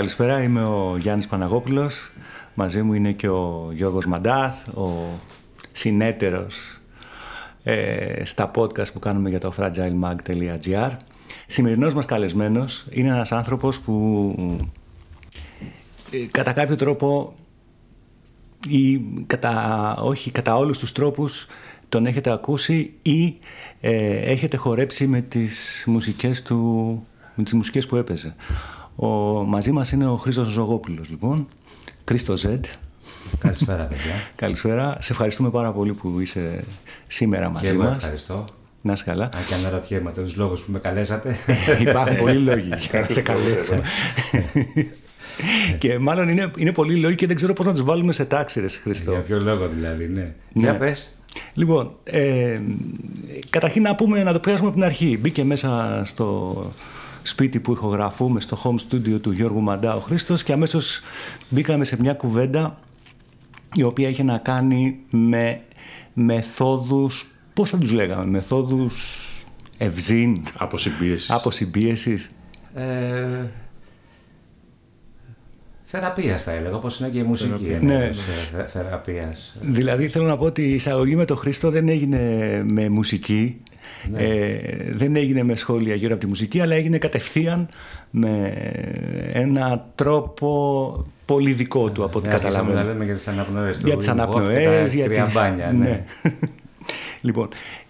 Καλησπέρα, είμαι ο Γιάννης Παναγόπουλος. Μαζί μου είναι και ο Γιώργος Μαντάθ, ο συνέτερος ε, στα podcast που κάνουμε για το fragilemag.gr. Σημερινός μας καλεσμένος είναι ένας άνθρωπος που ε, κατά κάποιο τρόπο ή κατά, όχι κατά όλους τους τρόπους τον έχετε ακούσει ή ε, έχετε χορέψει με τις μουσικές του με τις μουσικές που έπαιζε. Ο, μαζί μας είναι ο Χρήστος Ζωγόπουλος λοιπόν, Κρίστο Ζέντ. Καλησπέρα παιδιά. Καλησπέρα. Σε ευχαριστούμε πάρα πολύ που είσαι σήμερα μαζί και εγώ μας. ευχαριστώ. Να είσαι καλά. Αν και αναρωτιέμαι τους λόγους που με καλέσατε. Υπάρχουν πολλοί λόγοι για να σε καλέσουμε. και μάλλον είναι, είναι πολλοί λόγοι και δεν ξέρω πώς να τους βάλουμε σε τάξη, ρε Χριστό. Για ποιο λόγο δηλαδή, ναι. Ναι. Για πες. Λοιπόν, ε, καταρχήν να πούμε, να το πιάσουμε από την αρχή. Μπήκε μέσα στο σπίτι που ηχογραφούμε, στο home studio του Γιώργου Μαντά ο Χρήστος και αμέσως μπήκαμε σε μια κουβέντα η οποία είχε να κάνει με μεθόδους, πώς θα τους λέγαμε, μεθόδους ευζήν, Αποσυμπίεσης. αποσυμπίεσης. Ε, θεραπείας θα έλεγα, όπως είναι και η μουσική. Θεραπεία. είναι Ναι. είδος, ε, θε- θεραπείας. Δηλαδή θέλω να πω ότι η εισαγωγή με τον Χρήστο δεν έγινε με μουσική, Ναι. ε, δεν έγινε με σχόλια γύρω από τη μουσική, αλλά έγινε κατευθείαν με ένα τρόπο πολύ δικό του από ό,τι Ναι, αρχίσαμε να καταλαβαίνω. λέμε για τις αναπνοές του Για τις Wim Hof και αναπνοές, τα για κρύα τη- μπάνια. Ναι. λοιπόν,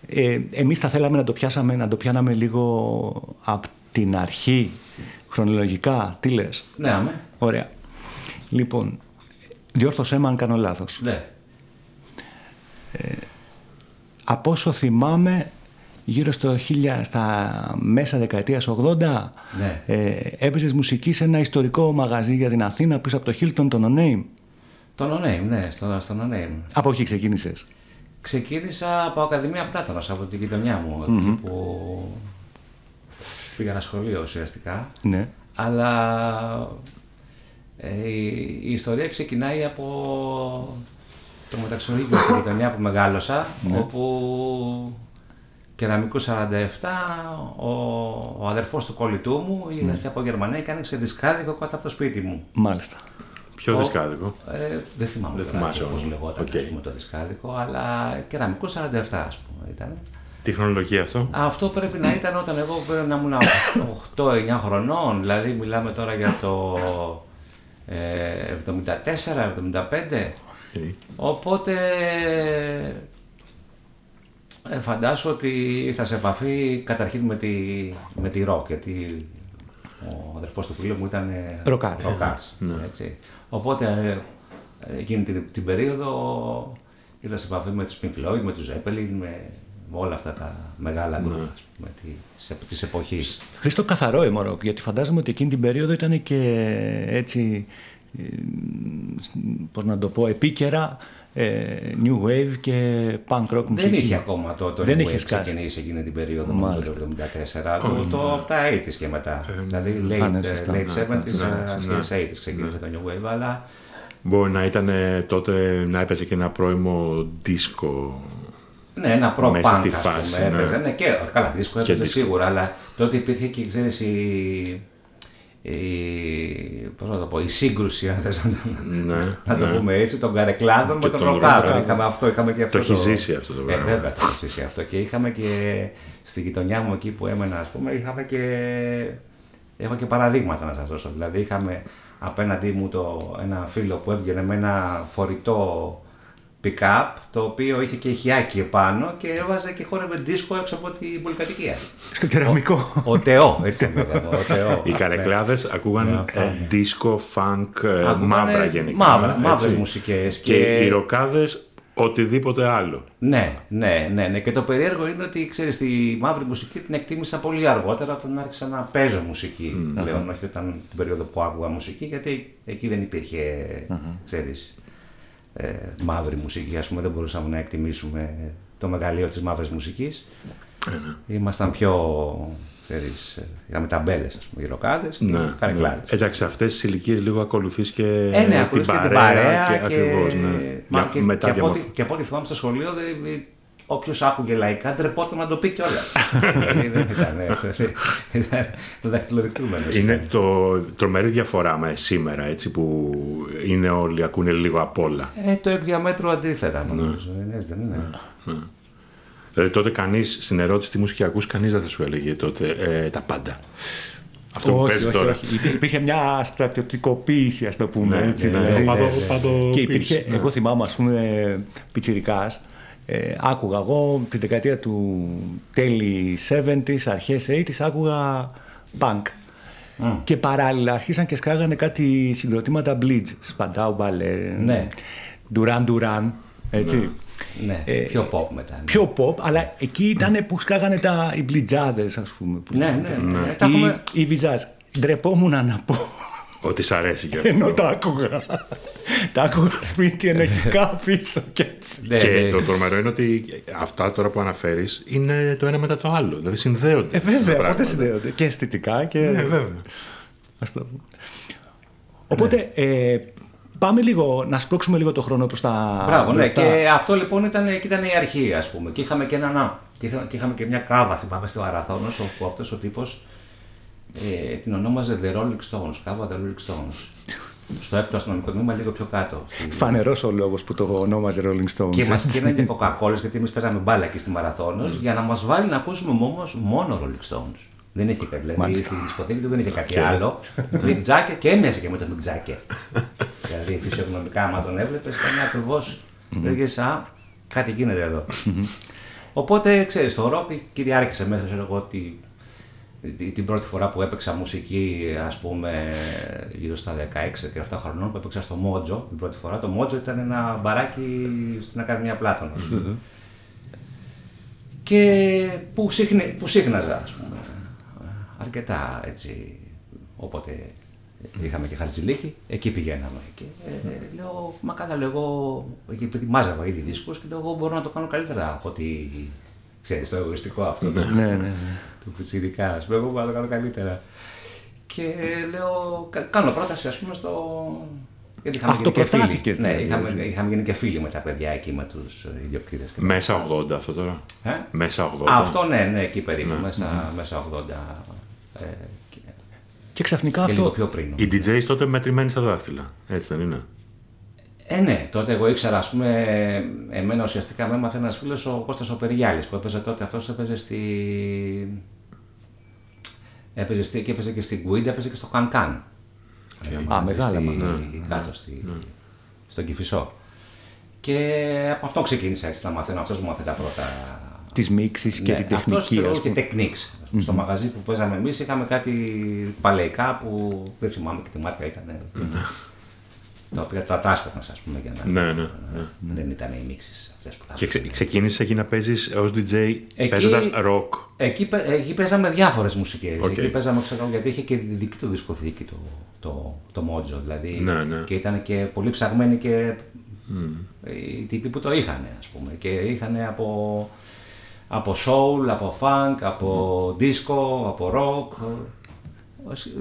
ε, εμείς θα θέλαμε να το πιάσαμε, να το πιάναμε λίγο από την αρχή, χρονολογικά. Τι λες; ναι, αμέ. Ωραία. Λοιπόν, διόρθωσέ με αν κάνω λάθος. Ναι. Από όσο θυμάμαι, γύρω στο 1000, στα μέσα δεκαετίας 80, Ναι. ε, έπαιζες μουσική σε ένα ιστορικό μαγαζί για την Αθήνα πίσω από το Hilton, το No Name. Το No Name, ναι, στο, στο No Name. Από εκεί ξεκίνησες. Ξεκίνησα από Ακαδημία Πλάτωνας, από την γειτονιά μου, εκεί που πήγα ένα σχολείο ουσιαστικά. Ναι. Αλλά ε, η, η ιστορία ξεκινάει από το Μεταξουργείο στη γειτονιά που μεγάλωσα, όπου Κεραμεικού 47, ο, ο αδερφός του κολλητού μου ήρθε από Γερμανία και άνοιξε δισκάδικο κάτω από το σπίτι μου. Μάλιστα. Ποιο Ο- δισκάδικο; Ε, δεν θυμάμαι Δεν τώρα θυμάσαι πώς όμως. λεγόταν Οκ. ας πούμε, το δισκάδικο, αλλά Κεραμεικού 47 ας πούμε ήταν. Τι χρονολογία αυτό; Αυτό πρέπει να ήταν όταν εγώ πρέπει να ήμουν 8-9 χρονών, δηλαδή μιλάμε τώρα για το ε, 74-75. Okay. Οπότε ε, φαντάσου ότι ήρθα σε επαφή καταρχήν με τη, με τη ροκ, γιατί ο αδερφός του φίλου μου ήταν ε, Ροκάρ. ροκάς, έτσι. Οπότε ε, εκείνη την, την περίοδο ήρθα σε επαφή με τους Pink Floyd, με τους Zeppelin, με, με όλα αυτά τα μεγάλα γκρουπ ας πούμε, της, της εποχής. Χρήστο καθαρό εμωρό, γιατί φαντάζομαι ότι εκείνη την περίοδο ήταν και έτσι, ε, πώς να το πω, επίκαιρα ε, new wave και punk rock μουσική. Δεν είχε ακόμα το, το Δεν New είχε Wave σκάσει. ξεκινήσει εκείνη την περίοδο, νομίζω Μάλιστα. το 1974, το, το, από τα 80s και μετά. δηλαδή late, α, ναι, ε, σωστά. late Ναι, 70s, ναι, ε, ναι. στις 80s ξεκίνησε το New Wave, αλλά Μπορεί να ήταν ε, τότε να έπαιζε και ένα πρώιμο δίσκο. ναι, ένα προ Μέσα punk, στη ας φάση, πούμε, ναι. έπαιζε. Ναι, και, καλά, δίσκο Και έπαιζε δίσκο. σίγουρα, αλλά τότε υπήρχε και, ξέρεις, η, η, πώς να το πω, η σύγκρουση, αν θες να, το- Ναι, να το ναι. πούμε έτσι, των καρεκλάδων Και με τον των ροκάδων. ροκάδων. Είχαμε αυτό, είχαμε και αυτό. έχει ζήσει αυτό το πράγμα. Ε, βέβαια το έχει ζήσει αυτό. Και είχαμε και στη γειτονιά μου εκεί που έμενα, ας πούμε, είχαμε και. Έχω και παραδείγματα να σας δώσω. Δηλαδή είχαμε απέναντί μου το, ένα φίλο που έβγαινε με ένα φορητό pick-up το οποίο είχε και ηχιάκι επάνω και έβαζε και χόρευε δίσκο έξω από την πολυκατοικία. Στο κεραμικό. Ο Τεό, έτσι το λέγαμε. Ο Τεό. Οι καρεκλάδες ακούγαν Ναι, ε, δίσκο, funk, ε, Ακούγανε μαύρα γενικά. μαύρα- έτσι. μαύρες μουσικές Και, και- οι ροκάδες οτιδήποτε άλλο. Ναι, ναι, ναι, ναι. Και το περίεργο είναι ότι ξέρεις, τη μαύρη μουσική την εκτίμησα πολύ αργότερα όταν άρχισα να παίζω μουσική πλέον, όχι όταν την περίοδο που άκουγα μουσική, γιατί εκεί δεν υπήρχε, ξέρεις, ε, μαύρη μουσική. Ας πούμε, δεν μπορούσαμε να εκτιμήσουμε το μεγαλείο της μαύρης μουσικής. Ήμασταν πιο, ξέρεις, ε, είχαμε ταμπέλες, ας πούμε, οι ροκάδες και Ναι, οι καρεκλάδες. Εντάξει, σε αυτές τις ηλικίες λίγο ακολουθείς και, Ε, ναι, την ακολουθείς και παρέα. την παρέα και, και, ακριβώς, ναι. Μα Για- και, μετά και, από ό,τι, διαμορφ- και από ό,τι θυμάμαι στο σχολείο, δεν- όποιος άκουγε λαϊκά ντρεπόταν να το πει κιόλα. δηλαδή δεν ήταν. Ήταν δαχτυλοδεικτούμενο. Είναι το τρομερή διαφορά με σήμερα, έτσι που είναι όλοι, ακούνε λίγο απ' όλα. Ε, το εκ διαμέτρου αντίθετα νομίζω. Ναι. δεν είναι. Ναι. Δηλαδή τότε κανείς στην ερώτηση τι μουσική ακούς, κανείς δεν θα σου έλεγε τότε ε, τα πάντα. Αυτό που παίζει τώρα. Όχι. Υπήρχε μια στρατιωτικοποίηση, ας το πούμε. Ναι, έτσι, ναι, δηλαδή. παντο, παντο, και υπήρχε, ναι. εγώ θυμάμαι, ας πούμε, πιτσιρικάς, ε, άκουγα εγώ την δεκαετία του τέλη 70s, αρχές 80s, άκουγα punk. Mm. Και παράλληλα αρχίσαν και σκάγανε κάτι συγκροτήματα Bleach, Σπαντάου Μπαλέ, ναι. Duran Duran, έτσι. Ναι, ε, πιο pop μετά. Ναι. Πιο pop, αλλά εκεί ήταν που σκάγανε τα, οι μπλιτζάδες, ας πούμε. Που ναι, ναι, ναι. ναι. Ή, έχουμε... ή βυζάζ. Ντρεπόμουν να πω. Ότι σ' αρέσει και αυτό. Ενώ τα άκουγα. τα άκουγα σπίτι ενοχικά πίσω και έτσι. Ναι, και ναι. το τρομερό είναι ότι αυτά τώρα που αναφέρεις είναι το ένα μετά το άλλο. Δηλαδή συνδέονται. Ε, βέβαια, πότε συνδέονται. Και αισθητικά και. Ναι, βέβαια. Ας το... Οπότε, ναι. ε, Πάμε λίγο, να σπρώξουμε λίγο το χρόνο προς τα Μπράβο, ναι. Και αυτό λοιπόν ήταν, ήταν η αρχή, ας πούμε. Και είχαμε και ένα να. Και είχαμε, και, είχαμε και μια κάβα, θυμάμαι, στο Αραθώνος, όπου αυτός ο τύπος ε, την ονόμαζε The Rolling Stones, κάβα The Rolling Stones. στο έκτο αστυνομικό τμήμα, λίγο πιο κάτω. Στη... Φανερός ο λόγος που το ονόμαζε Rolling Stones. Και μας στείλανε και κοκακόλες, γιατί εμείς παίζαμε μπάλα εκεί στη Μαραθώνος, για να μας βάλει να ακούσουμε όμω μόνο Rolling Stones. Δεν είχε κάτι. Δηλαδή στη δισκοθήκη του δεν είχε κάτι άλλο. Μικ Τζάκερ και έμοιαζε και με τον Μικ Τζάκερ. δηλαδή φυσιογνωμικά, άμα τον έβλεπες, ήταν ακριβώς. Λέγε, Α, κάτι γίνεται εδώ. Οπότε ξέρεις, το ροκ κυριάρχησε μέσα σε εγώ ότι την πρώτη φορά που έπαιξα μουσική, ας πούμε, γύρω στα 16-17 χρονών, που έπαιξα στο Μότζο την πρώτη φορά. Το Μότζο ήταν ένα μπαράκι στην Ακαδημία Πλάτωνος. Και που, σύχνε, που σύχναζα, ας πούμε αρκετά έτσι. Οπότε είχαμε και χαρτζηλίκι, εκεί πηγαίναμε. Και ε, λέω, μα καλά, λέω εγώ, επειδή μάζαβα ήδη δίσκους και λέω, εγώ μπορώ να το κάνω καλύτερα από ότι, ξέρεις, το εγωιστικό αυτό ναι, ναι, ναι. του πιτσιρικά, ας πούμε, εγώ μπορώ να το κάνω καλύτερα. Και λέω, κάνω πρόταση, ας πούμε, στο... Γιατί είχαμε αυτό προτάθηκες. Ναι, είχαμε, είχαμε γίνει και φίλοι με τα παιδιά εκεί, με τους ιδιοκτήτες. Μέσα 80 αυτό τώρα. Ε; Μέσα 80. αυτό ναι, ναι, εκεί περίπου, ναι. μέσα, μέσα 80. Ε, και, και ξαφνικά και αυτό. Λίγο πιο πριν. Οι DJs τότε μετρημένοι στα δάχτυλα. Έτσι δεν είναι; Ε, ναι, τότε εγώ ήξερα, ας πούμε, εμένα ουσιαστικά με έμαθε ένας φίλος ο Κώστας ο Περιγιάλης που έπαιζε τότε. Αυτός έπαιζε στη. Έπαιζε στη, και έπαιζε και στην Γκουίντ, έπαιζε και στο Κανκάν. Α, μεγάλα στη, ναι. Κάτω στη, ναι. στον Κυφισό. Και από αυτό ξεκίνησα έτσι να μαθαίνω. Αυτός μου μάθε τα πρώτα. Τη μίξη και ναι, την τεχνική. Αυτός και τεχνίξ. Mm-hmm. Στο μαγαζί που παίζαμε εμείς είχαμε κάτι παλαιικά που δεν θυμάμαι και τη μάρκα ήταν. Τα οποία τα τάσπερνα, ας πούμε. Για να... Ναι, ναι, ναι. Δεν ήταν οι μίξεις αυτές που θα Και ξε, ξεκίνησες εκεί να παίζεις ως DJ παίζοντας rock. Εκεί, εκεί παίζαμε διάφορες μουσικές. Okay. Εκεί παίζαμε, ξέρω, γιατί είχε και δική του δισκοθήκη το, το, το Mojo. Δηλαδή, ναι, ναι. Και ήταν και πολύ ψαγμένοι και mm. οι τύποι που το είχαν, ας πούμε. Και είχαν από από soul, από funk, από disco, από rock.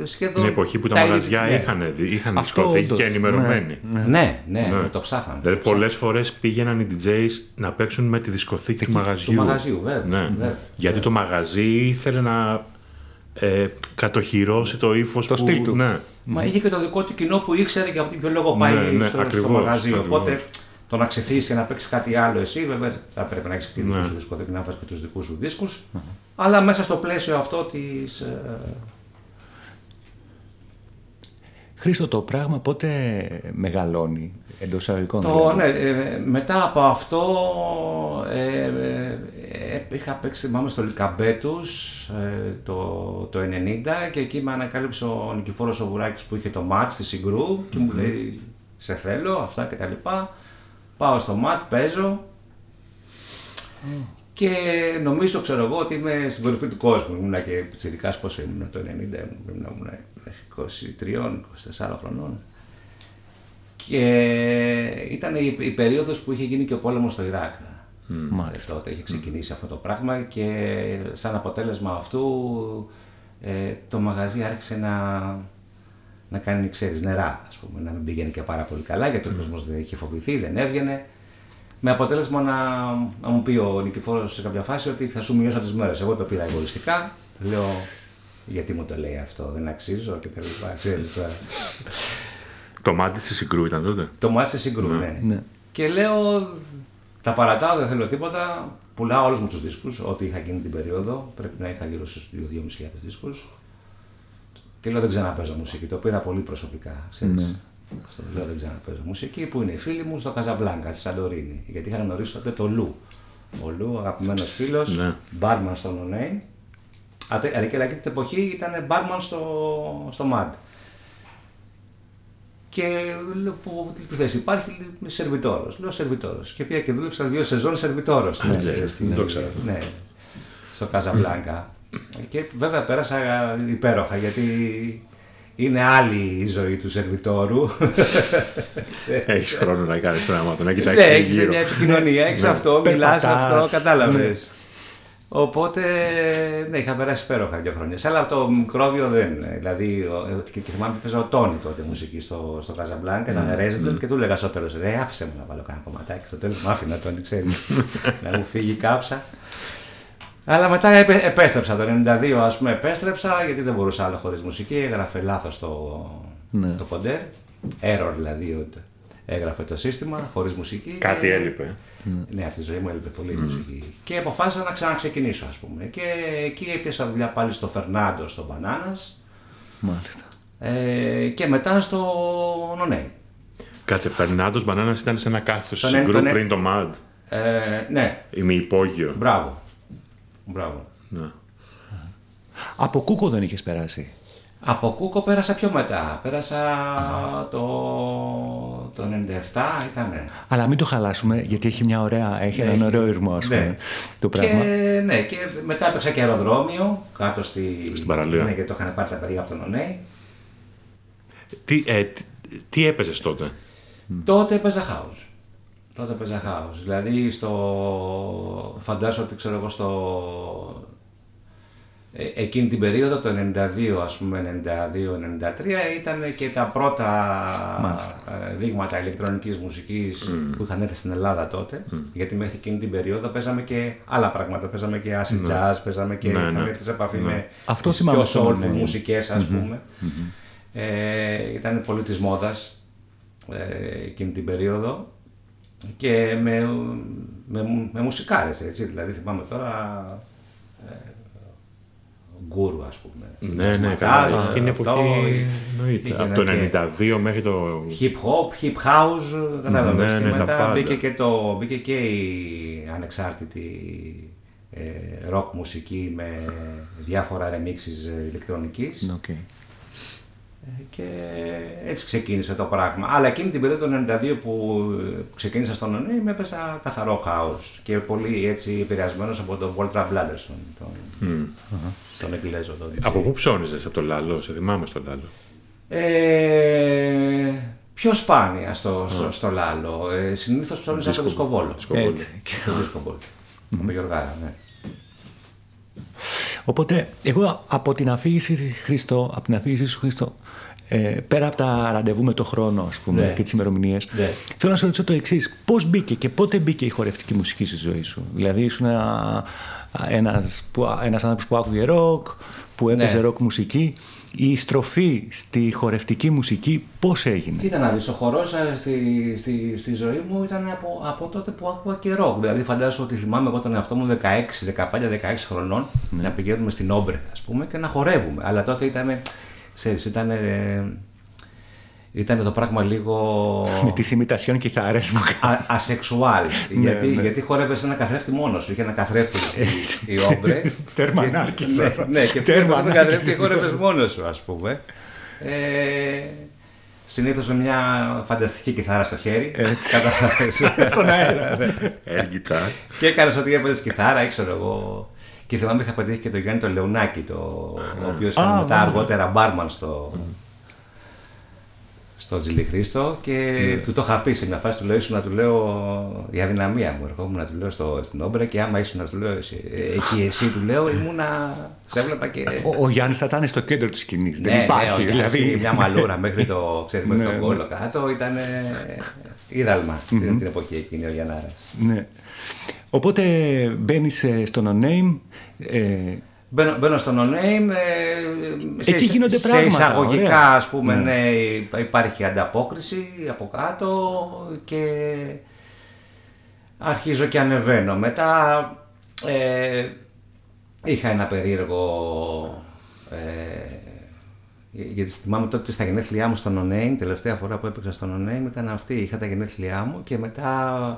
Σχεδόν Την εποχή που τα, μαγαζιά ναι. είχαν, είχαν δισκοθήκη και ενημερωμένοι. Ναι, ναι, ναι, ναι. το ψάχναν. Δηλαδή πολλές φορές πήγαιναν οι DJs να παίξουν με τη δισκοθήκη του μαγαζιού. Του μαγαζιού, βέβαια. Ναι. βέβαια. Γιατί το μαγαζί ήθελε να ε, κατοχυρώσει το ύφος το στυλ του. Ναι. Μα είχε και το δικό του κοινό που ήξερε και από την ποιο λόγο πάει ναι, ναι, στο, ακριβώς, στο μαγαζί. Ακριβώς. Οπότε το να ξεφύγεις και να παίξεις κάτι άλλο εσύ, βέβαια θα πρέπει να έχεις και δικού ναι. σου δισκοθήκη, να βάζεις και τους δικούς σου δισκου Αλλά μέσα στο πλαίσιο αυτό της. Ε... Χρήστο, το πράγμα πότε μεγαλώνει εντός εισαγωγικών. Το, δηλαδή; ναι, ε, μετά από αυτό ε, ε, είχα παίξει, θυμάμαι, στο Λικαμπέτους ε, το, το 90 και εκεί με ανακάλυψε ο Νικηφόρος ο Βουράκης που είχε το μάτς στη Συγκρού και μου λέει σε θέλω, αυτά και τα λοιπά. Πάω στο ματ, παίζω και νομίζω, ξέρω εγώ, ότι είμαι στην κορυφή του κόσμου. Ήμουν και πιτσιρικάς πόσο ήμουν το 90, ήμουν 23-24 χρονών. Και ήταν η, η περίοδος που είχε γίνει και ο πόλεμος στο Ιράκ. Mm. Τότε είχε ξεκινήσει αυτό το πράγμα και σαν αποτέλεσμα αυτού ε, το μαγαζί άρχισε να, να κάνει, ξέρεις, νερά, ας πούμε, να μην πηγαίνει και πάρα πολύ καλά, γιατί ο κόσμος δεν είχε φοβηθεί, δεν έβγαινε. Με αποτέλεσμα να, να μου πει ο Νικηφόρος σε κάποια φάση ότι θα σου μειώσω τις μέρες. Εγώ το πήρα εγωιστικά. Λέω, γιατί μου το λέει αυτό, δεν αξίζω και τα λοιπά. Ξέρεις, τώρα. Το μάτι στη Συγκρού ήταν τότε. το μάτι σε συγκρού, ναι. Ναι. Και λέω, τα παρατάω, δεν θέλω τίποτα. Πουλάω όλους μου τους δίσκους, ό,τι είχα εκείνη την περίοδο. Πρέπει να είχα γύρω στους 2.500 δίσκους. Και λέω, δεν ξαναπέζω μουσική. Το πήρα πολύ προσωπικά. Ξέρεις. Ναι. Αυτό λέω, δεν ξαναπέζω μουσική. Που είναι οι φίλοι μου στο Καζαμπλάνκα, στη Σαντορίνη. Γιατί είχα γνωρίσει τότε το Λου. Ο Λου, αγαπημένος φίλος, ναι. μπάρμαν στο Νονέι. Αλλά και εκείνη την εποχή ήταν μπάρμαν στο, στο MAD. Και λέω, που, τι θέση υπάρχει, λέει, είμαι σερβιτόρος. Λέω σερβιτόρος. Και πήγα και δούλεψα δύο σεζόν σερβιτόρος. Ναι, Ναι, ναι, στην- δεν το ήξερα. Ναι, στο Καζαμπλάνκα. και βέβαια πέρασα υπέροχα γιατί είναι άλλη η ζωή του σερβιτόρου. Έχεις χρόνο να κάνεις πράγματα, να κοιτάξεις ναι, ναι, έχεις γύρω. μια επικοινωνία, έχεις Ναι. αυτό, μιλάς Περπατάς, αυτό, κατάλαβες. Οπότε, ναι, είχα περάσει υπέροχα δύο χρόνια. Αλλά το μικρόβιο δεν. Δηλαδή, ο- και, και θυμάμαι που παίζα ο Τόνι τότε μουσική στο, στο Casablanca, ήταν resident και του έλεγα στο τέλο: Ρε, άφησε μου να βάλω κανένα κομματάκι. Στο τέλος μου άφηνα τον, ξέρεις. να μου φύγει η κάψα. Αλλά μετά επέ- επέστρεψα το 92, ας πούμε, επέστρεψα γιατί δεν μπορούσα άλλο χωρίς μουσική. Έγραφε λάθος το, Ναι. το κοντέρ. Error δηλαδή, ότι έγραφε το σύστημα χωρίς μουσική. Κάτι Και- έλειπε. ναι, από τη ζωή μου έλειπε πολύ η μουσική. Και αποφάσισα να ξαναξεκινήσω, ας πούμε. Και εκεί έπιασα δουλειά πάλι στο Φερνάντο, στο Μπανάνας. Μάλιστα. Ε, και μετά στο Νονέ. Κάτσε, Φερνάντος Μπανάνας ήταν σε ένα κάθετο Τον συγκρού έκανε- πριν το MAD. Ε, ναι, Είμαι υπόγειο. μπράβο. Μπράβο. Ναι. Από κούκο δεν είχες περάσει; Από Κούκο πέρασα πιο μετά. Πέρασα το, το 97 ήταν. Αλλά μην το χαλάσουμε, γιατί έχει μια ωραία, έχει Ναι, έναν έχει. ωραίο ήρμο, ας πούμε, Ναι. το πράγμα. Και, ναι, και μετά έπαιξα και αεροδρόμιο κάτω στη, Στην παραλία. Ναι, γιατί το είχαν πάρει τα παιδιά από τον Νονέ. Τι, ε, τι, τι έπαιζες τότε; Τότε έπαιζα house. Τότε έπαιζα house. Δηλαδή στο. Φαντάζομαι ότι ξέρω εγώ στο. ε, εκείνη την περίοδο, το 92, ας πούμε, 92-93, ήταν και τα πρώτα Μάλιστα. ε, δείγματα ηλεκτρονικής μουσικής που είχαν έρθει στην Ελλάδα τότε. Γιατί μέχρι εκείνη την περίοδο παίζαμε και άλλα πράγματα. Παίζαμε και acid jazz, παίζαμε και Ναι, είχαμε ναι. έρθει σε επαφή Ναι. με Αυτό τις θυμάμαι πιο αυτό, soulful ναι. μουσικές, ας πούμε. Ε, ήταν πολύ της μόδας ε, εκείνη την περίοδο και με, με, με μουσικάρες, έτσι. Δηλαδή θυμάμαι τώρα ε, Guru, ας πούμε. Ναι, ναι, Jazzmatazz, καλά. Εκείνη η αυτό, εποχή εννοείται. είχε Από το ένα και 92 μέχρι το. Hip hop, hip house, κατάλαβες. Ναι, και ναι, τα μετά πάντα. μπήκε και, το, μπήκε και η ανεξάρτητη ε, rock μουσική με διάφορα remixes ε, ηλεκτρονικής. Ναι, οκ. Ε, Και έτσι ξεκίνησε το πράγμα. Αλλά εκείνη την περίοδο το 92 που ξεκίνησα στον ΟΝΕ με έπεσα καθαρό house και πολύ έτσι επηρεασμένος από τον Walter Blanderson, τον, τον Εγγλέζο. Τον Από πού ψώνιζες, από το Λάλο, σε θυμάμαι στο Λάλο. Ε, πιο σπάνια στο, στο, στο Λάλο. Ε, Συνήθως ψώνιζα από το Σκοβόλο. Σκοβόλο. Έτσι. Το Σκοβόλο. Από Γιωργάρα, ναι. Οπότε, εγώ από την αφήγηση Χριστό, από την αφήγηση σου Χριστό, ε, πέρα από τα ραντεβού με το χρόνο ας πούμε, Ναι. και τις ημερομηνίες, Ναι. θέλω να σου ρωτήσω το εξής. Πώς μπήκε και πότε μπήκε η χορευτική μουσική στη ζωή σου; Δηλαδή ήσουν ένα, ένας, που, ένας άνθρωπος που άκουγε ροκ, που έπαιζε Ναι. ροκ μουσική. Η στροφή στη χορευτική μουσική πώς έγινε; Κοίτα να δεις, ο χορός ε, στη, στη, στη ζωή μου ήταν από, από τότε που άκουγα και ροκ. Δηλαδή φαντάζομαι ότι θυμάμαι εγώ τον εαυτό μου 16, 15, 16 χρονών να πηγαίνουμε στην Όμπρε ας πούμε και να χορεύουμε. Αλλά τότε ήταν, ξέρεις, ήταν, ήταν το πράγμα λίγο Με τις ημιτασιόν κιθάρες μου. α, ασεξουάλ. γιατί, ναι. γιατί χόρευες ένα καθρέφτη μόνος σου. Είχε ένα καθρέφτη η, η Όμπρε. Τέρμα Και- ανάρκησας. ναι, ναι, και Τέρμα πήγαινες στο καθρέφτη ανάρκησας. και χόρευες μόνος σου ας πούμε. Ε, συνήθως με μια φανταστική κιθάρα στο χέρι. Έτσι. Κατάλαβες. Στον αέρα. Air guitar. και έκανες ότι έπαιζες κιθάρα, ήξερα εγώ. Και θυμάμαι είχα πετύχει και τον Γιάννη τον Λεωνάκη, το, ο οποίος Α, ήταν μετά μάλιστα. αργότερα μπάρμαν στο, στο Τζιλι Χρήστο και του το είχα πει σε μια φάση του λέω ήσουν να του λέω η αδυναμία μου. Ερχόμουν να του λέω στο, στην όμπρα και άμα ήσουν να του λέω εσύ, εκεί εσύ του λέω ήμουνα. Σε έβλεπα και. Ο, ο Γιάννης θα ήταν στο κέντρο της σκηνής. Ναι, δεν υπάρχει. ναι, ο δηλαδή. Γιάννης, μια μαλούρα μέχρι το, ξέρεις, μέχρι Ναι, το ναι. κόλλο κάτω ήταν είδαλμα την, την εποχή εκείνη ο Γιαννάρας. Ναι. Οπότε μπαίνεις στο No Name. Ε, Μπαίνω, μπαίνω στο No Name. Ε, Εκεί γίνονται σε πράγματα, εισαγωγικά, ωραία. ας πούμε, Ναι. ναι. υπάρχει ανταπόκριση από κάτω και αρχίζω και ανεβαίνω. Μετά ε, είχα ένα περίεργο... Ε, γιατί θυμάμαι τότε στα γενέθλιά μου στο No Name, τελευταία φορά που έπαιξα στο No Name ήταν αυτή. Είχα τα γενέθλιά μου και μετά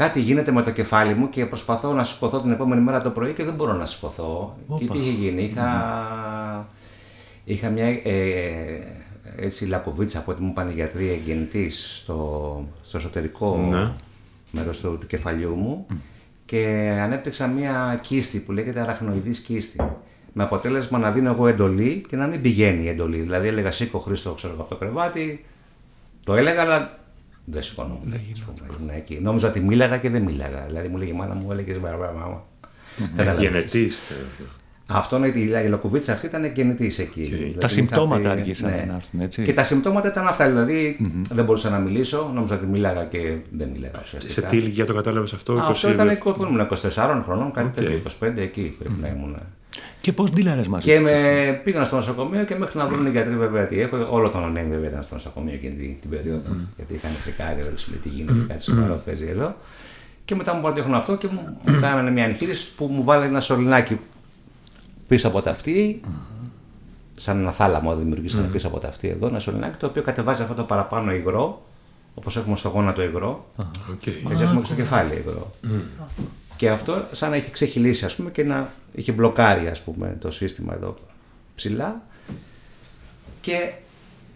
κάτι γίνεται με το κεφάλι μου και προσπαθώ να σηκωθώ την επόμενη μέρα το πρωί και δεν μπορώ να σηκωθώ. Και Όπα. τι είχε γίνει, είχα, είχα μια ε, έτσι λακκοβίτσα από ό,τι μου είπαν οι γιατροί εγγενητής στο, στο εσωτερικό Ναι. μέρος του, του κεφαλιού μου και ανέπτυξα μια κίστη που λέγεται αραχνοειδής κίστη. Με αποτέλεσμα να δίνω εγώ εντολή και να μην πηγαίνει η εντολή. Δηλαδή έλεγα σήκω Χρήστο ξέρω, εγώ, από το κρεβάτι, το έλεγα αλλά δεν σηκωνόμουν. ας πούμε. Ήμουν εκεί. Νόμιζα ότι μίλαγα και δεν μίλαγα. Δηλαδή μου λέγε η μάνα μου, έλεγες μπαρ μπαρ μάμα. Καταλαβαίνεις. Γενετής. Αυτό είναι η, η λακκοβίτσα αυτή ήταν γεννητή εκεί. Δηλαδή, Τα είχα συμπτώματα αυτή- άρχισαν να έρθουν, έτσι. Και τα συμπτώματα ήταν αυτά. Δηλαδή δεν μπορούσα να μιλήσω, νόμιζα ότι μίλαγα και δεν μίλαγα. ουσιαστικά. Σε τι ηλικία το κατάλαβες αυτό, Α, 20 Αυτό ήταν που ήμουν 24 χρονών, κάτι Οκ. τέτοιο, 25 εκεί πρέπει να ήμουν. Και πώς ντίλαρες μαζί. Και του, με πήγαν στο νοσοκομείο και μέχρι να βρουν οι γιατροί βέβαια τι έχω. Όλο το No Name βέβαια ήταν στο νοσοκομείο εκείνη την, την περίοδο. Γιατί είχαν φρικάρει, όλοι σου λέει τι γίνεται, κάτι σοβαρό παίζει εδώ. Και μετά μου πάρουν αυτό και μου, μου κάνανε μια εγχείρηση που μου βάλανε ένα σωληνάκι πίσω από το αυτί. Σαν ένα θάλαμο δημιουργήσανε πίσω από το αυτί εδώ, ένα σωληνάκι το οποίο κατεβάζει αυτό το παραπάνω υγρό, όπως έχουμε στο γόνατο υγρό. Οκ. Έτσι έχουμε και στο κεφάλι εδώ. Και αυτό σαν να είχε ξεχειλίσει ας πούμε και να είχε μπλοκάρει ας πούμε το σύστημα εδώ ψηλά και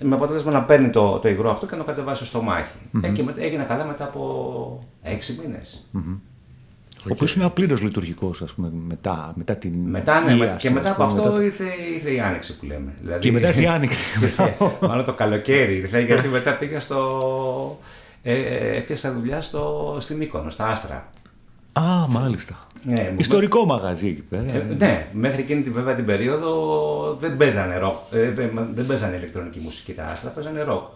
με αποτέλεσμα να παίρνει το, το υγρό αυτό και να το κατεβάσει στο στομάχι. Ε, και μετά, έγινα καλά μετά από έξι μήνες. Ο οποίο είναι απλήρω λειτουργικός, ας πούμε, μετά, μετά την. Μετά, ναι, ίασης, και μετά ας από πούμε, αυτό μετά το- ήρθε, ήρθε η άνοιξη που λέμε. Δηλαδή, Και μετά ήρθε η άνοιξη. Μάλλον το καλοκαίρι ήρθε, γιατί μετά πήγα στο... Ε, ε, έπιασα δουλειά στο, στην Μύκονο, στα Άστρα. Α, μάλιστα. Ναι, μου- Ιστορικό μαγαζί εκεί πέρα. Ε, ναι, μέχρι εκείνη την, βέβαια την περίοδο δεν παίζανε ροκ. Ε, ε, μα- δεν παίζανε ηλεκτρονική μουσική τα άστρα, παίζανε ροκ.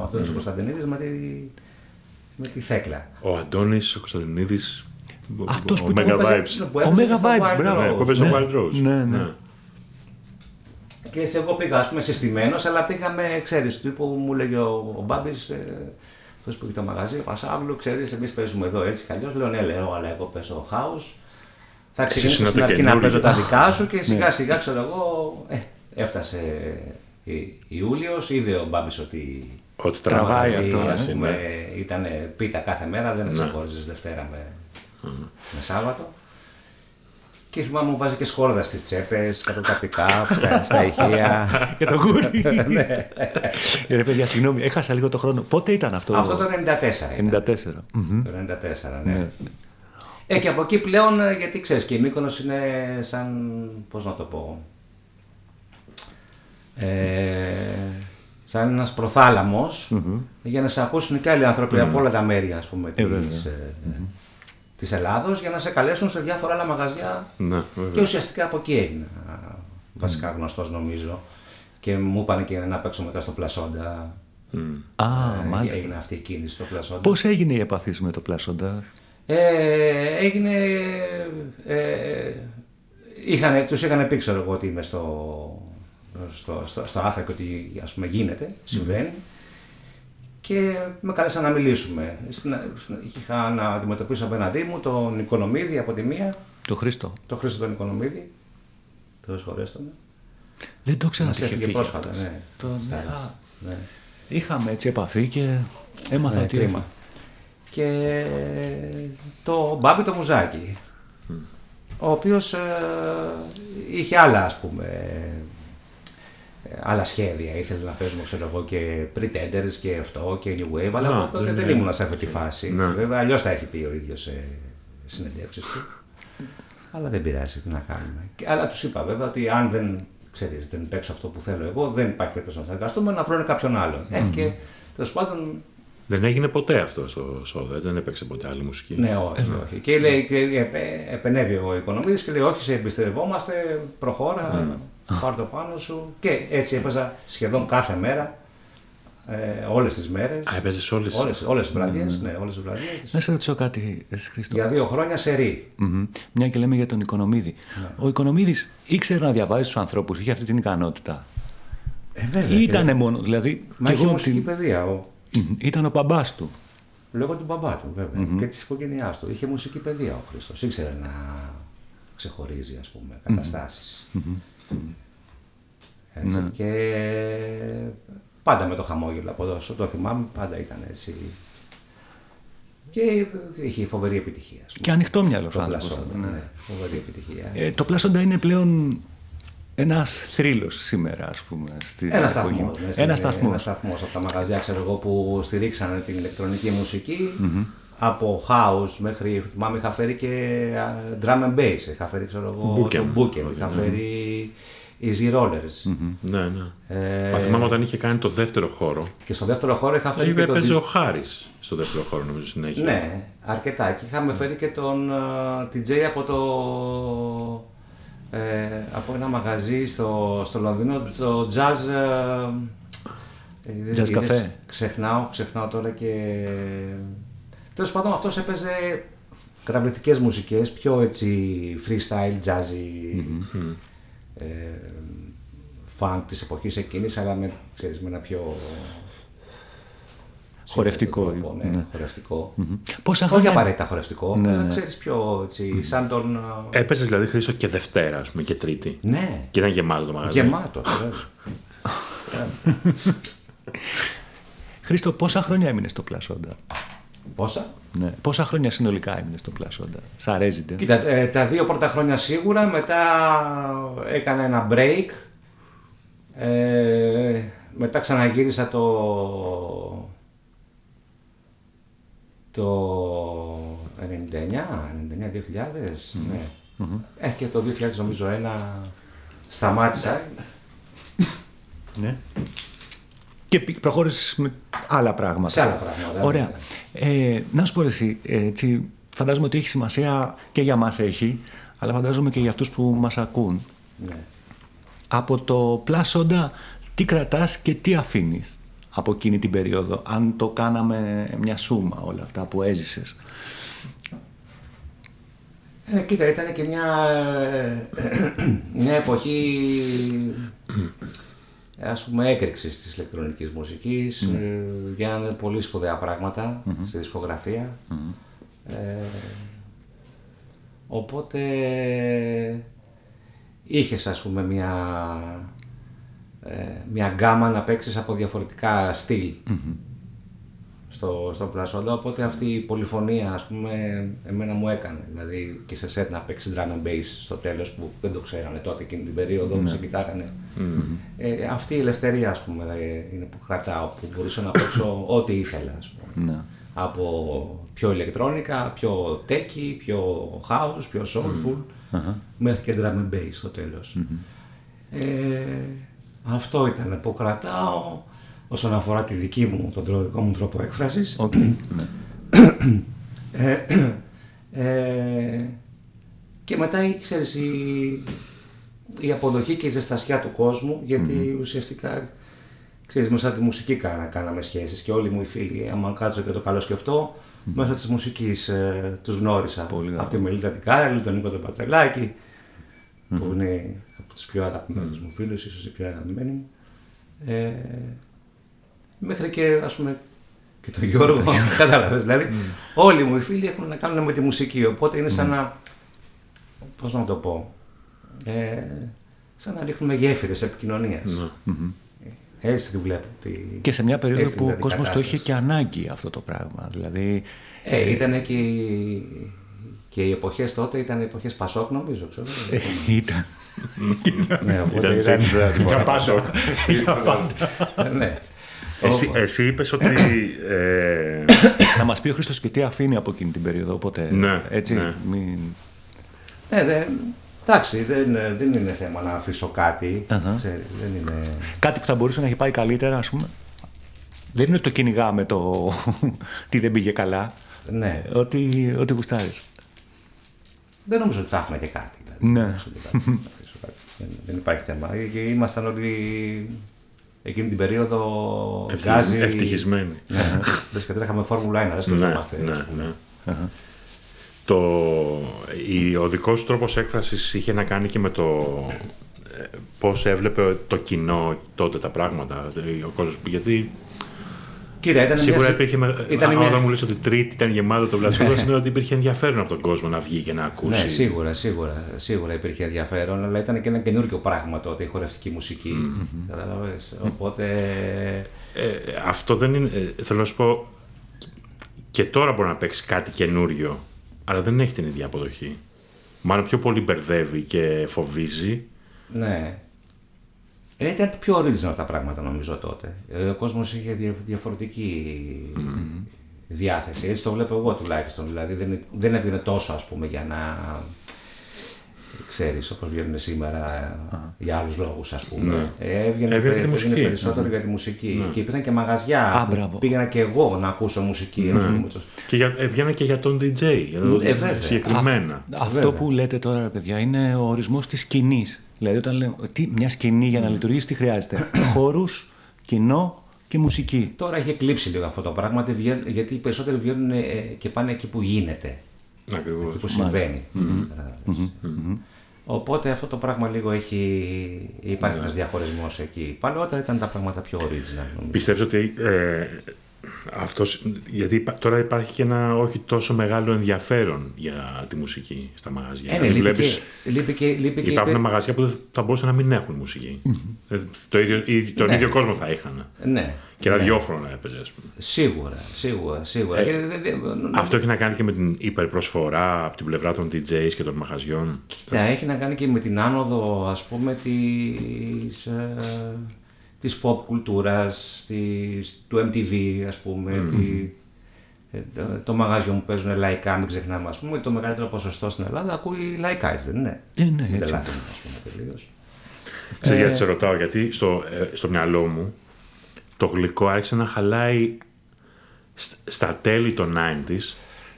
Ο Αντώνης Κωνσταντινίδης με τη, με τη θέκλα. Ο Αντώνης ο Κωνσταντινίδης. Αυτός ο που Mega ήταν- Vibes. που Ο έπαιζε Mega στο Vibes, Wild μπράβο. Ναι, Rose. που έπαιζε Ναι. το Wild Rose. Ναι, ναι. Και έτσι εγώ πήγα, ας πούμε, συστημένος, αλλά πήγαμε, ξέρεις, του που μου λέγε ο, ο Μπάμπης, ε, αυτός που είχε το μαγαζί, ο Πασάβλου, ξέρεις, εμείς παίζουμε εδώ έτσι κι αλλιώς. Λέω, ναι, λέω, αλλά εγώ παίζω house. Θα Εσύ ξεκινήσω ήσουν στην το αρχή να καινούριο. παίζω τα δικά σου και σιγά σιγά, ξέρω εγώ, ε, έφτασε Ι- Ιούλιος, είδε ο Μπάμπης ότι Ότι Τραβάει τραβάει αυτό, αυτό. ε. ας ναι. πούμε, ήταν πίτα κάθε μέρα, δεν ξεχώριζες Δευτέρα με, με Σάββατο. Και θυμάμαι μου βάζει και σκόρδα στις τσέπες, κάτω τα pick-up, στα, στα ηχεία. Για το γούρι. Ναι. Ε, Ρε παιδιά, συγγνώμη, έχασα λίγο το χρόνο. Πότε ήταν αυτό; Αυτό το 94 ήταν. 94. Μμμ. Το 94, ναι. Ε, και από εκεί πλέον, ε, γιατί ξέρεις, και η Μύκονος είναι σαν, πώς να το πω, ε, σαν ένας προθάλαμος, για να σε ακούσουν και άλλοι άνθρωποι από όλα τα μέρη, ας πούμε, βέβαια. της, ε, της Ελλάδος, για να σε καλέσουν σε διάφορα άλλα μαγαζιά Ναι, Και βέβαια. ουσιαστικά από εκεί έγινα βασικά γνωστός νομίζω. Και μου είπαν και να παίξω μετά στο Πλασόντα. Α, Ε, μάλιστα. Έγινε αυτή η κίνηση στο Πλασόντα. Πώς έγινε η επαφή σου με το πλάσοντα. Ε, έγινε. Ε, είχαν, τους είχαν πει, ξέρω εγώ, ότι είμαι στο, στο, στο, στο Άθρα και ότι ας πούμε γίνεται, συμβαίνει. Και με κάλεσαν να μιλήσουμε. Στην, στην, είχα να αντιμετωπίσω απέναντί μου τον Οικονομίδη από τη μία, Το Χρήστο. τον Χρήστο τον Οικονομίδη. Το συγχωρέστε με. Δεν το ξέρω Μας ότι είχε έφυγε φύγει πρόσφατα, αυτός. ναι. Το- Στα- α, ναι. Είχαμε έτσι επαφή και έμαθα Ναι, ότι. κρίμα. Και το Μπάμπι το Μουζάκι, ο οποίος ε, είχε άλλα ας πούμε, ε, άλλα σχέδια. Ήθελε να παίζουμε ξέρω εγώ και Pretenders και αυτό και New Wave, αλλά Α, εγώ τότε δεν δεν είναι. ήμουν σε αυτή τη φάση. Ναι. Βέβαια, αλλιώς τα έχει πει ο ίδιος σε συνεντεύξεις του. Αλλά δεν πειράζει, τι να κάνουμε. Και- Αλλά τους είπα βέβαια ότι αν δεν ξέρεις, δεν παίξω αυτό που θέλω εγώ, δεν υπάρχει περίπτωση να συνεργαστούμε, να βρουν κάποιον άλλον. Ε, και τέλος πάντων Δεν έγινε ποτέ αυτό στο Σόδα, δεν έπαιξε ποτέ άλλη μουσική. Ναι, όχι, όχι. Και λέει, και επε- επενεύει ο οικονομίδης και λέει, όχι, σε εμπιστευόμαστε, προχώρα, πάρ' το πάνω σου. Και έτσι έπαιζα σχεδόν κάθε μέρα, ε, όλες τις μέρες, Α, έπαιζες όλες; όλες, όλες τις βραδιές, ναι, όλες τις βραδιές. Να σε ρωτήσω κάτι, εσύ, Χρήστο. Για δύο χρόνια σε ρί. Μμμ. Μια και λέμε για τον Οικονομίδη. Ναι. Ο Οικονομίδης ήξερε να διαβάζει τους ανθρώπους, είχε αυτή την ικανότητα. Ε, βέβαια. Ή ήταν μόνο, δηλαδή. Μα κι είχε εγώ μουσική την- παιδεία, ο, Μμμ. Ήταν ο μπαμπάς του. λόγω του μπαμπά του βέβαια, και της οικογένειάς του. Είχε μουσική παιδεία ο Χρήστος, ήξερε να ξεχωρίζει, ας πούμε, καταστάσεις. Έτσι, Ναι. Και πάντα με το χαμόγελο από όσο το θυμάμαι, πάντα ήταν έτσι. Και είχε φοβερή επιτυχία. ας πούμε. Και ανοιχτό μυαλό Το άνθρωπος. πλασόντα, ναι, φοβερή επιτυχία. Ε, το πλάσοντα είναι πλέον ένας θρύλος σήμερα, ας πούμε. Στην Ένας εποχή σταθμός. μου. ναι, στην- Ένας σταθμός. Ένας σταθμός από τα μαγαζιά ξέρω εγώ, που στηρίξανε την ηλεκτρονική μουσική. Από house μέχρι. Θυμάμαι είχα φέρει και α, drum and bass. Είχα φέρει ξέρω εγώ, Bookem. το Bookem. Είχα φέρει Easy Rollers. Ναι, ναι. Ε, Μα θυμάμαι όταν είχε κάνει το δεύτερο χώρο. Και στο δεύτερο χώρο είχα φέρει Δηλαδή και τον έπαιζε ο Χάρης στο δεύτερο χώρο, νομίζω συνέχεια. Ναι, αρκετά. Και είχαμε φέρει και τον uh, TJ από το. Ε, από ένα μαγαζί στο, στο Λονδίνο, στο Jazz. ε, Jazz είναι- Cafe. Ξεχνάω, ξεχνάω τώρα και. Τέλος πάντων, αυτός έπαιζε καταπληκτικές μουσικές, πιο έτσι freestyle, jazzy. Ε, funk της εποχής εκείνης, αλλά με, ξέρεις, με ένα πιο Χορευτικό, τρόπο, ναι, ναι. χορευτικό. Πόσα Όχι χρόνια. απαραίτητα χορευτικό, Ναι, αλλά ναι. ξέρεις πιο έτσι, σαν τον... ε, Έπαιζες δηλαδή Χρήστο και Δευτέρα, ας πούμε, και Τρίτη. Ναι, Και ήταν γεμάτο το μαγαζί. γεμάτο. βέβαια. Χρήστο, πόσα χρόνια έμεινες στο πλασόντα; Πόσα; Ναι. Πόσα χρόνια συνολικά έμεινε στο πλασόντα; Σαν resident. Κοίτα, ε, τα δύο πρώτα χρόνια σίγουρα, μετά έκανα ένα break. Ε, μετά ξαναγύρισα το... το 99, 99-2000, ναι. Ε, και το 2000 νομίζω ένα σταμάτησα. Ναι. Και προχώρησες με άλλα πράγματα. Σε άλλα πράγματα, Ωραία. ναι. Ε, να σου πω εσύ, έτσι, φαντάζομαι ότι έχει σημασία και για μας έχει, αλλά φαντάζομαι και για αυτούς που μας ακούν. Ναι. Από το πλάσοντα, τι κρατάς και τι αφήνεις από εκείνη την περίοδο, αν το κάναμε μια σούμα όλα αυτά που έζησες; Ε, κοίτα, ήταν και μια, ε, μια εποχή ας πούμε έκρηξης της ηλεκτρονικής μουσικής. Ε, γίνανε πολύ σπουδαία πράγματα στη δισκογραφία. Ε, οπότε είχες ας πούμε μια, ε, μια γκάμα να παίξεις από διαφορετικά στυλ στο, στο πλασόντα, οπότε αυτή η πολυφωνία ας πούμε εμένα μου έκανε, δηλαδή και σε σετ να παίξεις drum and bass στο τέλος που δεν το ξέρανε τότε εκείνη την περίοδο που σε κοιτάγανε. Ε, αυτή η ελευθερία ας πούμε ε, είναι που κρατάω, που μπορούσα να παίξω ό,τι ήθελα ας πούμε. Ναι. Από πιο ηλεκτρόνικα, πιο techy, πιο house, πιο soulful, μέχρι και drum and bass στο τέλος. Ε, αυτό ήταν που κρατάω όσον αφορά τη δική μου, τον τρο- δικό μου τρόπο έκφρασης. Οκ, ναι. Ε, ε, και μετά η- ξέρεις, η, η αποδοχή και η ζεστασιά του κόσμου, γιατί ουσιαστικά ξέρεις, μέσα από τη μουσική κάνα, κάναμε σχέσεις και όλοι μου οι φίλοι, άμα κάτσω και το καλό σκεφτώ, μέσω της μουσικής ε, τους γνώρισα. Πολύ από τη Μελίτα την Κάρελ, τον Νίκο τον Πατρελάκη, που είναι από τους πιο αγαπημένους μου φίλους, ίσως οι πιο αγαπημένοι μου. Ε, μέχρι και ας πούμε και τον Γιώργο, κατάλαβες, δηλαδή όλοι μου οι φίλοι έχουν να κάνουν με τη μουσική, οπότε είναι σαν να, πώς να το πω, ε, σαν να ρίχνουμε γέφυρες επικοινωνίας. Έτσι τη βλέπω. Τη, Και σε μια περίοδο έτσι που ο δηλαδή κόσμος το είχε κατάσταση. και ανάγκη αυτό το πράγμα. Δηλαδή, Ε, ήταν και, οι- και οι εποχές τότε ήταν εποχές Πασόκ νομίζω, ξέρω. ε, ήταν. ναι, οπότε Ήταν ήταν, Για Πάσο. ναι. Εσύ, εσύ είπες ότι... ε, να μας πει ο Χρήστος και τι αφήνει από εκείνη την περίοδο. Οπότε, Ναι, έτσι, ναι. μην... Ναι, δε, Εντάξει, δεν, δεν είναι θέμα να αφήσω κάτι. Ξέρεις, δεν είναι... Κάτι που θα μπορούσε να έχει πάει καλύτερα, ας πούμε. Δεν είναι ότι το κυνηγάμε το τι δεν πήγε καλά. Ναι. Ότι, ότι γουστάρεις. Δεν νομίζω ότι θα έχουμε και κάτι. Δηλαδή. Ναι. Δεν νομίζω ότι θα έχουμε να αφήσω κάτι. Δεν, δεν υπάρχει θέμα. Και ήμασταν όλοι εκείνη την περίοδο γκάζι. Ευτυχισμένοι. Ναι. Λες και τώρα είχαμε Φόρμουλα 1, δεν σκεφτόμαστε. ναι, ναι, ναι. Το, η, ο δικός σου τρόπος έκφρασης είχε να κάνει και με το ε, πώς έβλεπε το κοινό τότε τα πράγματα. Ο κόσμος, γιατί Κοίτα, ήταν σίγουρα μια... υπήρχε. Με, ήταν αν μια- όταν μου λες ότι τρίτη ήταν γεμάτο το βλασίγο, σημαίνει ότι υπήρχε ενδιαφέρον από τον κόσμο να βγει και να ακούσει. Ναι, σίγουρα, σίγουρα, σίγουρα υπήρχε ενδιαφέρον, αλλά ήταν και ένα καινούργιο πράγμα τότε η χορευτική μουσική. Καταλαβες. Οπότε. Ε, αυτό δεν είναι. ε, θέλω να σου πω. Και τώρα μπορεί να παίξει κάτι καινούριο, αλλά δεν έχει την ίδια αποδοχή. Μάλλον πιο πολύ μπερδεύει και φοβίζει. Ναι. Ε, ήταν πιο original τα πράγματα νομίζω τότε. Ε, Ο κόσμος είχε δια- διαφορετική διάθεση. Έτσι το βλέπω εγώ τουλάχιστον. Δηλαδή δεν, δεν έβγαινε τόσο ας πούμε για να ξέρεις όπως βγαίνουν σήμερα για άλλους λόγους ας πούμε. Ε, έβγαινε, Έβγαινε πε- τη μουσική. έβγαινε περισσότερο για τη μουσική. Και υπήρχαν και μαγαζιά Α, που μπράβο. πήγαινα και εγώ να ακούσω μουσική. ας πούμε, το- Και για, ε, βγαίνε και για τον DJ. Για τον, Ε, βέβαια. συγκεκριμένα. Αυτό Βέβαια. που λέτε τώρα, ρε παιδιά, είναι ο ορισμός της σκηνής. Δηλαδή, όταν λέμε τι, μια σκηνή για να λειτουργήσει, τι χρειάζεται; Χώρου, κοινό και μουσική. Τώρα έχει εκλείψει λίγο αυτό το πράγμα γιατί- γιατί οι περισσότεροι βγαίνουν ε, και πάνε εκεί που γίνεται. Ακριβώς. εκεί που συμβαίνει. Κατάλαβες. Οπότε αυτό το πράγμα λίγο έχει. υπάρχει ένας διαχωρισμός εκεί. Παλαιότερα ήταν τα πράγματα πιο original. νομίζω. Πιστεύεις ότι ε, αυτός, γιατί υπά- τώρα υπάρχει και ένα όχι τόσο μεγάλο ενδιαφέρον για τη μουσική στα μαγαζιά. Ε, ναι, Δηλαδή λείπει βλέπεις- και, λείπει και, λείπει και Υπάρχουν υπέ- μαγαζιά που δεν θα μπορούσαν να μην έχουν μουσική. Ε, το ίδιο, ή- τον Ναι. ίδιο κόσμο θα είχαν. Ναι, Και ραδιόφωνο έπαιζε, ας πούμε. σίγουρα, σίγουρα, σίγουρα. Και δεν- δεν- Αυτό έχει να κάνει και με την υπερπροσφορά από την πλευρά των DJs και των μαγαζιών. Κοίτα, έχει να κάνει και με την άνοδο, ας πούμε, της, ε, της pop κουλτούρας, της, του MTV, ας πούμε, τη, ε, το, το μαγάζιο μου παίζουν λαϊκά, μην ξεχνάμε, ας πούμε, το μεγαλύτερο ποσοστό στην Ελλάδα ακούει λαϊκά, έτσι δεν είναι; Ε, ναι, Μην έτσι. τρελαθούμε, ας πούμε, τελείως. Ξέρεις γιατί σε ρωτάω, γιατί στο, ε, στο μυαλό μου το γλυκό άρχισε να χαλάει σ- στα τέλη των 90s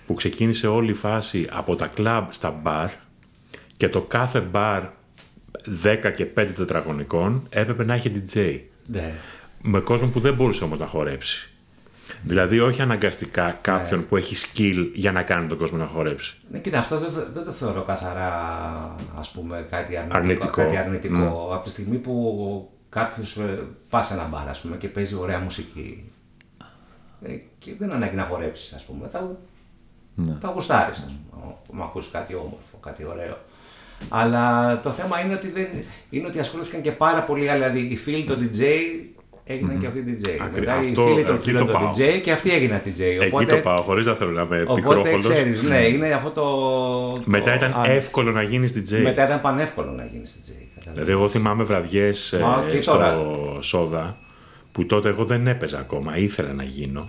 που ξεκίνησε όλη η φάση από τα κλαμπ στα μπαρ και το κάθε μπαρ 10 και 5 τετραγωνικών έπρεπε να έχει DJ. Ναι. Με κόσμο που δεν μπορούσε όμως να χορέψει. Δηλαδή όχι αναγκαστικά κάποιον που έχει skill για να κάνει τον κόσμο να χορέψει. Ναι, κοίτα, αυτό δεν, δεν το θεωρώ καθαρά ας πούμε, κάτι αρνητικό. Αρνητικό. Κάτι αρνητικό. Από τη στιγμή που κάποιος πας σε ένα μπαρ ας πούμε, και παίζει ωραία μουσική ε, και δεν ανάγκη να χορέψεις, ας πούμε, θα, Ναι. θα γουστάρεις, ας πούμε, μου ακούσει κάτι όμορφο, κάτι ωραίο. Αλλά το θέμα είναι ότι, δεν, είναι ότι ασχολήθηκαν και πάρα πολλοί άλλοι. Δηλαδή, οι φίλοι των DJ έγιναν και αυτοί DJ. Ακρι- Μετά αυτό- οι φίλοι των εκεί φίλων το των πάω. DJ και αυτοί έγιναν DJ. Εκεί το πάω, χωρίς να θέλω να είμαι Οπότε πικρόχολος. ξέρεις, ναι, είναι αυτό το. Μετά το ήταν άνεση. εύκολο να γίνεις DJ. Μετά ήταν πανεύκολο να γίνεις DJ. κατάλαβες. Δηλαδή, εγώ θυμάμαι βραδιές Μα και στο τώρα. Σόδα που τότε εγώ δεν έπαιζα ακόμα, ήθελα να γίνω.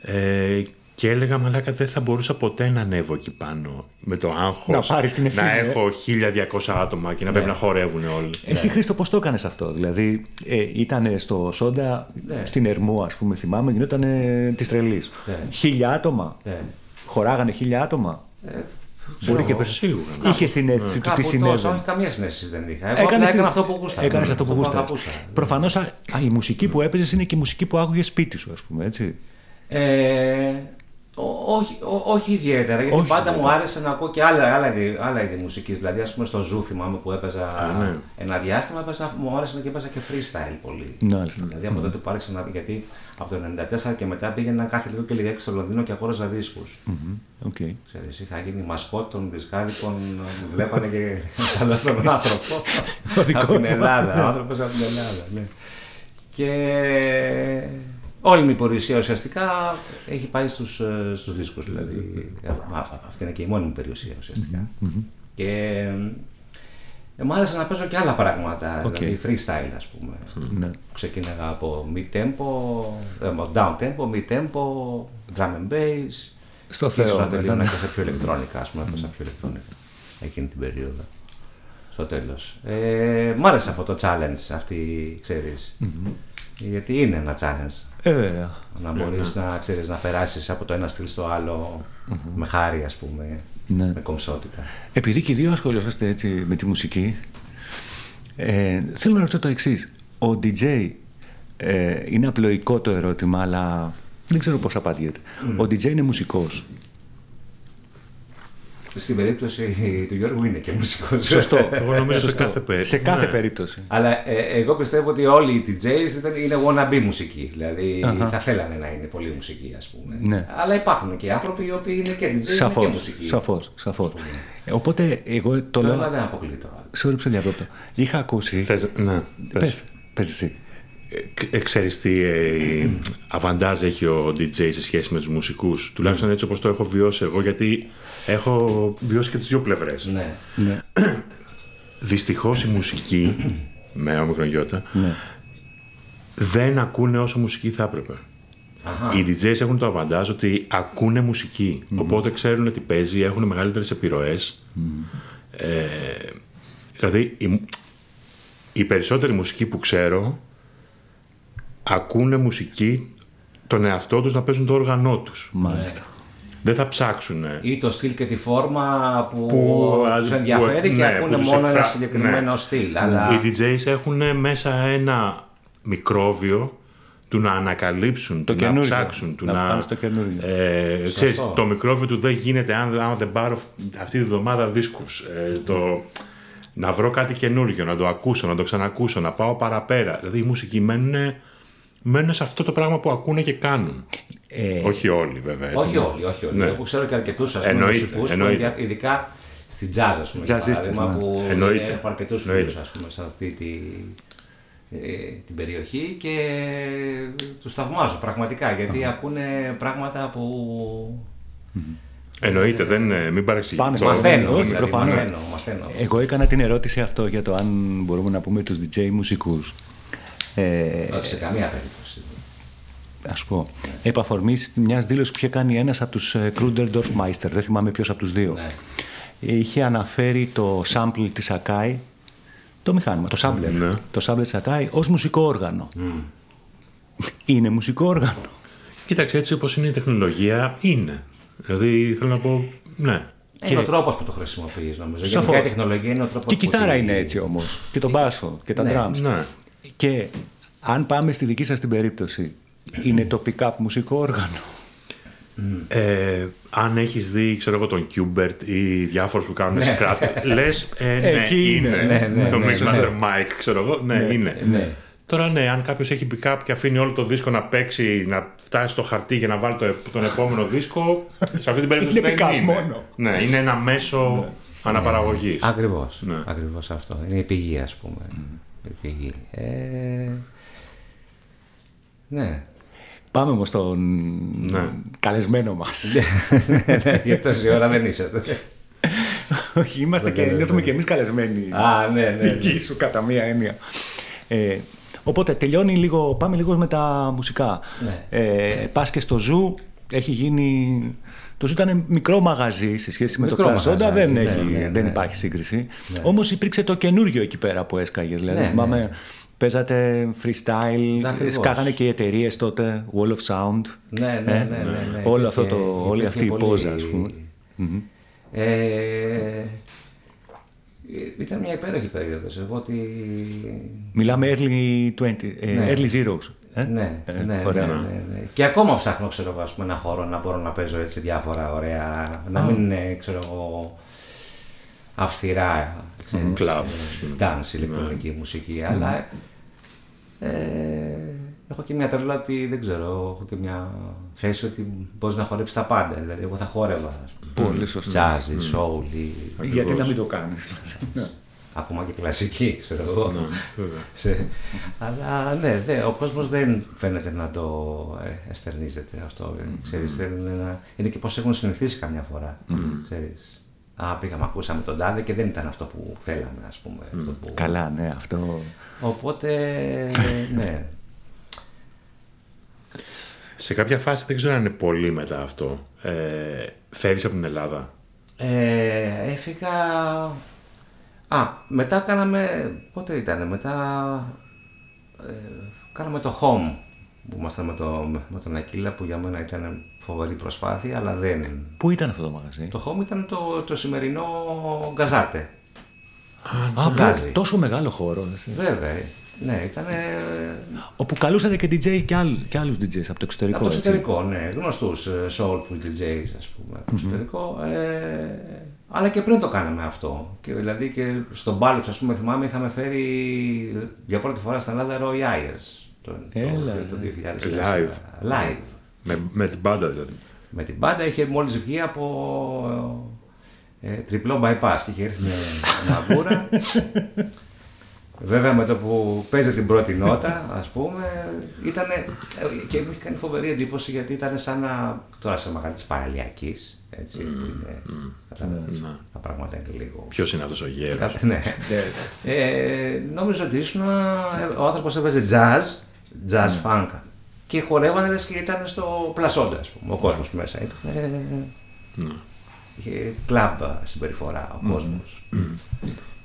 Ε, και έλεγα, μαλάκα, δεν θα μπορούσα ποτέ να ανέβω εκεί πάνω με το άγχος. Να πάρεις την ευθύνη, Να ε. έχω 1200 άτομα και να Ναι. πρέπει να χορεύουν όλοι. Εσύ, Χρήστο, πώς το έκανες αυτό. Δηλαδή, ε, ήταν στο Σόντα, Ναι. στην Ερμού, ας πούμε, θυμάμαι, γινόταν της τρελής. Ναι. Χίλια άτομα. Ναι. Χωράγανε χίλια άτομα. ξέρω Μπορεί και εγώ. περισσότερο. Σίγουρα. Είχε συνέστηση του τι Κάπου τόσο, συνέβαινε. όχι, καμία συνέστηση δεν είχα. Εγώ Έκανες απλά την- έκανα αυτό που γούσταρα. Έκανες αυτό που γούσταρες. αγαπούσα. Προφανώς η μουσική που έπαιζες είναι και η μουσική που άκουγες σπίτι σου, ας πούμε, έτσι. Ε, ό- όχι, ό- όχι ιδιαίτερα, γιατί Όχι πάντα μου ιδιαίτερα. άρεσε να ακούω και άλλα, άλλα, είδη, άλλα είδη μουσικής. Δηλαδή, ας πούμε, στο Zoo θυμάμαι που έπαιζα Α, ναι. ένα διάστημα, έπαιζα, μου άρεσε και έπαιζα και freestyle πολύ. Μάλιστα. Δηλαδή, από τότε που άρχισα να. Γιατί από το 94 και μετά πήγαινα κάθε λίγο και λιγάκι στο Λονδίνο και αγόραζα δίσκους. Μμμ, οκ. Ξέρεις, είχα γίνει μασκότ των δισκάδικων, μου βλέπανε και καλό τον άνθρωπο από την Ελλάδα, ο άνθρωπος από την Ελλάδα, ναι. Και όλη μου η περιουσία ουσιαστικά έχει πάει στους, ε, στους δίσκους, δηλαδή Α, α, αυτή είναι και η μόνη μου περιουσία ουσιαστικά. Και ε, μου άρεσε να παίζω και άλλα πράγματα, Οκ. δηλαδή freestyle ας πούμε. Ναι. Ξεκίναγα από mid tempo, ε, down tempo, mid tempo, drum and bass. Στο Και ίσως Θεό. να τελείωνα μετά. και σε πιο ηλεκτρόνικα, ας πούμε, έπαιζα πιο ηλεκτρόνικα εκείνη την περίοδο. στο τέλος. Ε, μ' άρεσε αυτό το challenge, αυτή, ξέρεις. Γιατί είναι ένα challenge. Ε, βέβαια. Να μπορείς να, ξέρεις, να περάσεις από το ένα στυλ στο άλλο με χάρη, ας πούμε, Ναι. με κομψότητα. Επειδή και οι δύο ασχολιόσαστε έτσι με τη μουσική, ε, θέλω να ρωτήσω το εξής. Ο DJ ε, είναι απλοϊκό το ερώτημα, αλλά δεν ξέρω πώς απαντιέται. Ο DJ είναι μουσικός. Στην περίπτωση του Γιώργου είναι και μουσικός. Σωστό. Εγώ νομίζω σε Σωστό. κάθε περίπτωση. Σε κάθε Ναι. περίπτωση. Αλλά ε, εγώ πιστεύω ότι όλοι οι DJs ήταν, είναι wannabe μουσική. Δηλαδή Αχα. θα θέλανε να είναι πολύ μουσική, ας πούμε. Ναι. Αλλά υπάρχουν και άνθρωποι οι οποίοι είναι και DJs είναι και Σαφώς, μουσική. σαφώς, σαφώς. Ε, Οπότε εγώ το Το ένα λέω... δεν αποκλεί το άλλος. Sorry που σε διακόπτω. Είχα ακούσει... Θες, ναι, πες. Πες, πες εσύ. Ε, ξέρεις τι ε, αβαντάζ έχει ο DJ σε σχέση με τους μουσικούς. Τουλάχιστον έτσι όπως το έχω βιώσει εγώ, γιατί έχω βιώσει και τις δύο πλευρές. Ναι. Ναι. Δυστυχώς η μουσική, με όμικρον γιώτα, ναι. δεν ακούνε όσο μουσική θα έπρεπε. Αχα. Οι DJs έχουν το αβαντάζ ότι ακούνε μουσική. Οπότε ξέρουν τι παίζει, έχουν μεγαλύτερες επιρροές. Ε, δηλαδή, η, η περισσότερη μουσική που ξέρω ακούνε μουσική τον εαυτό τους να παίζουν το όργανό τους. Μάλιστα. Δεν θα ψάξουν. Ή το στυλ και τη φόρμα που, Που- τους που- ενδιαφέρει και ναι, ακούνε που τους μόνο ένα εκφρα- συγκεκριμένο ναι. στυλ. Αλλά Οι DJs έχουν μέσα ένα μικρόβιο του να ανακαλύψουν, Το του να καινούργιο. ψάξουν, του Να να... πάνε στο καινούργιο. Ε, ξέρεις, το μικρόβιο του δεν γίνεται αν, αν δεν πάρω αυτή τη βδομάδα δίσκους. Ε, το, να βρω κάτι καινούργιο, να το ακούσω, να το ξανακούσω, να πάω παραπέρα. Δηλαδή οι μουσικοί μένουν, μένουν σε αυτό το πράγμα που ακούνε και κάνουν. Ε, όχι όλοι βέβαια. έτσι. όχι όλοι, όχι όλοι. Ναι. Εγώ ξέρω και αρκετούς Εννοείται, μουσικούς, εννοείται. ειδικά στην jazz, ας πούμε, για Jazzistες, παράδειγμα, ναι. που Εννοείται. έχω αρκετούς Εννοείται. φίλους πούμε, σε αυτή τη, ε, την περιοχή και τους θαυμάζω πραγματικά γιατί ακούνε πράγματα που Εννοείται, δεν, ε, μην παρεξηγηθώ. Πάνε, μαθαίνω. όχι, δηλαδή, προφανώς. μαθαίνω, μαθαίνω. Εγώ έκανα την ερώτηση αυτό για το αν μπορούμε να πούμε τους DJ μουσικούς. Ε, Όχι σε καμία περίπτωση. Α σου πω. Επ' αφορμής μιας δήλωσης που είχε κάνει ένας από τους Κρούντερ Dorfmeister, δεν θυμάμαι ποιος από τους δύο. Ναι. Είχε αναφέρει το sample της Akai, το μηχάνημα, το sampler. Ναι. Το sampler της Akai ως μουσικό όργανο. Είναι μουσικό όργανο. Κοίταξε, έτσι όπως είναι η τεχνολογία, είναι. Δηλαδή, θέλω να πω, ναι. Είναι ο τρόπος που το χρησιμοποιείς, νομίζω. Σαφώς. Γενικά η τεχνολογία είναι ο τρόπος Και η κιθάρα είναι έτσι όμως. Και το μπάσο και τα Ναι. drums. Ναι. Και αν πάμε στη δική σας την περίπτωση, είναι το pick-up μουσικό όργανο; Ε, αν έχεις δει, ξέρω εγώ, τον Qbert ή διάφορους που κάνουν Ναι. scratch, λες, ε, ναι, Εκεί είναι. είναι. Ναι, ναι, το ναι, Mixmaster Mike, ξέρω εγώ, ναι, είναι. ναι. Τώρα ναι, αν κάποιος έχει pick-up και αφήνει όλο το δίσκο να παίξει, να φτάσει στο χαρτί για να βάλει το, τον επόμενο δίσκο, σε αυτή την περίπτωση Είναι δεν pick-up είναι. μόνο. Ναι, είναι ένα μέσο αναπαραγωγής. Ακριβώς. Ναι. Ακριβώς αυτό. Είναι η πηγή, ας πούμε. Η πηγή. Ε, ναι. Πάμε όμως στον Ναι. καλεσμένο μας. Για τόση ώρα δεν είσαστε. Όχι, είμαστε και νιώθουμε και εμείς καλεσμένοι. Α, ναι, ναι. ναι. Δική σου κατά μία έννοια. Ε, οπότε τελειώνει λίγο, πάμε λίγο με τα μουσικά. Ναι. Ε, πας και στο Zoo, έχει γίνει... Το Zoo ήταν μικρό μαγαζί σε σχέση με Μικρό το Καζόντα, μαγαζάκι, δεν, ναι, έχει, ναι, ναι. δεν υπάρχει σύγκριση. Όμως υπήρξε το καινούργιο εκεί πέρα που έσκαγες. Δηλαδή, Ναι, θυμάμαι, ναι. παίζατε freestyle, Ακριβώς. σκάγανε και οι εταιρείες τότε, Wall of Sound. Ναι, ναι, ναι, ναι, ναι. Όλο Υπήρχε- αυτό το, όλη υπήρχε αυτή η πολύ- πόζα, ας πούμε. Μμμ. Ε, ήταν μια υπέροχη περίοδος. Εγώ ότι... Μιλάμε early 20, ε, Ναι. early zeros. Ε; Ναι, Ε, ναι, ναι, ωραία. ναι, ναι. Και ακόμα ψάχνω, ξέρω εγώ, ας πούμε, ένα χώρο να μπορώ να παίζω έτσι διάφορα ωραία. Να μην είναι, ξέρω εγώ, αυστηρά. ξέρεις, Κλαμπ. ε, Dance, ηλεκτρονική μουσική. Αλλά ε, έχω και μια τρέλα ότι δεν ξέρω, έχω και μια θέση ότι μπορεί να χορέψεις τα πάντα. Δηλαδή, εγώ θα χόρευα. ας πούμε. Πολύ σωστό. Jazz, soul, ή Γιατί να μην το κάνεις. ακόμα και κλασική, ξέρω εγώ. Ναι, βέβαια. Σε- Αλλά ναι, δε, ο κόσμος δεν φαίνεται να το ε, εστερνίζεται αυτό. ε, Ξέρεις, θέλουν να... Είναι και πώς έχουν συνηθίσει καμιά φορά. Ξέρεις. Α, πήγαμε, ακούσαμε τον τάδε και δεν ήταν αυτό που θέλαμε, ας πούμε. Αυτό που... Καλά, ναι, αυτό. Οπότε, ναι. Σε κάποια φάση δεν ξέρω αν είναι πολύ μετά αυτό. Ε, φεύγεις από την Ελλάδα. Ε, έφυγα Α, μετά κάναμε, πότε ήταν, μετά ε, κάναμε το Home που ήμασταν με, το, με τον Ακύλα που για μένα ήταν φοβερή προσπάθεια, αλλά δεν... Πού ήταν αυτό το μαγαζί; Το Home ήταν το, το σημερινό Γκαζάρτε. Α, Γκάζι. τόσο μεγάλο χώρο. έτσι. Βέβαια, ναι, ήταν Όπου καλούσατε και DJ και, άλλ, και άλλους DJs από το εξωτερικό. από το έτσι. εξωτερικό, ναι, γνωστούς ε, soulful DJs ας πούμε, από το εξωτερικό. Ε, αλλά και πριν το κάναμε αυτό. Και, δηλαδή και στον Μπάλοξ, ας πούμε, θυμάμαι, είχαμε φέρει για πρώτη φορά στην Ελλάδα Roy Ayers το, το, Έλα, το, 2004. Live. Live. Με, με την μπάντα δηλαδή. Με την πάντα είχε μόλις βγει από ε, τριπλό bypass και είχε έρθει με μαγκούρα. Βέβαια με το που παίζει την πρώτη νότα, ας πούμε, ήταν και μου είχε κάνει φοβερή εντύπωση γιατί ήταν σαν να, τώρα σε μαγαζί της παραλιακής, έτσι, που είναι, κατάλαβες, τα πράγματα είναι λίγο... Ποιος είναι αυτός ο γέρος; Κάτι, ναι. ε, νόμιζα ότι ήσουν, ε, ο άνθρωπος έβαζε jazz, jazz funk και χορεύανε λες και ήταν στο πλασόντα, ας πούμε, ο κόσμος μέσα. Ήταν, ε, είχε κλαμπ συμπεριφορά ο κόσμος.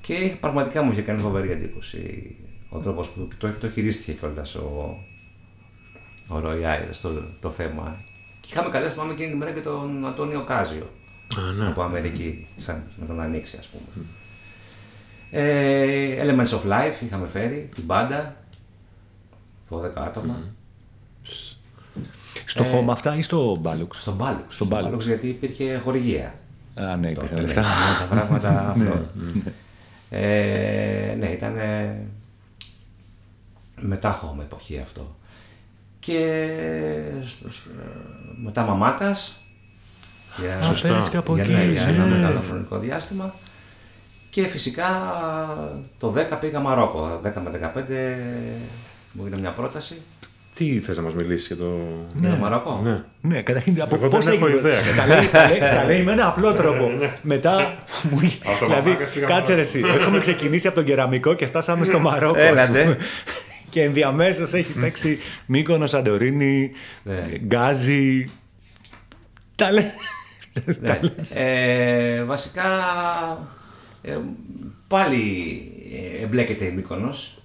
Και πραγματικά μου είχε κάνει φοβερή εντύπωση ο τρόπος που το, το χειρίστηκε κιόλας ο, ο Ροϊ Άιρες το, το θέμα. Και είχαμε καλέσει θυμάμαι εκείνη τη μέρα και τον Αντώνιο Κάζιο Α, ναι. από Αμερική, σαν να τον ανοίξει ας πούμε. Ε, Elements of Life είχαμε φέρει, την μπάντα, 12 άτομα. Στο Ε, χώμα αυτά ή στο Μπάλουξ; Στον Μπάλουξ. Στον Μπάλουξ. γιατί υπήρχε χορηγία. Α, ναι, Τότε, υπήρχαν ναι, λεφτά. Τα πράγματα αυτό. Ε, ναι, ήταν μετά home εποχή αυτό. Και στο- στο- μετά μαμάκας. Για, Α, πέρασε και από για, εκεί. ναι, για ένα ναι. μεγάλο χρονικό διάστημα. Και φυσικά το 10 πήγα Μαρόκο. 10 με 15 μου έγινε μια πρόταση. Τι θες να μας μιλήσεις για το. Για το Μαρόκο; Ναι. Ναι, καταρχήν από Εγώ πώς δεν έχω έγινε; ιδέα. Τα λέει, τα λέει, τα λέει με ένα απλό τρόπο. Μετά μου είχε- Από το Δηλαδή, Μαμάκας πήγαμε κάτσε ρε εσύ. Έχουμε ξεκινήσει από τον κεραμικό και φτάσαμε στο Μαρόκο. Έλα, ας πούμε. ναι. Και ενδιαμέσως έχει παίξει Μύκονο, Σαντορίνη, Ναι. Γκάζι. Τα λέει. Ναι. Ε, βασικά ε, πάλι ε, εμπλέκεται η Μύκονος.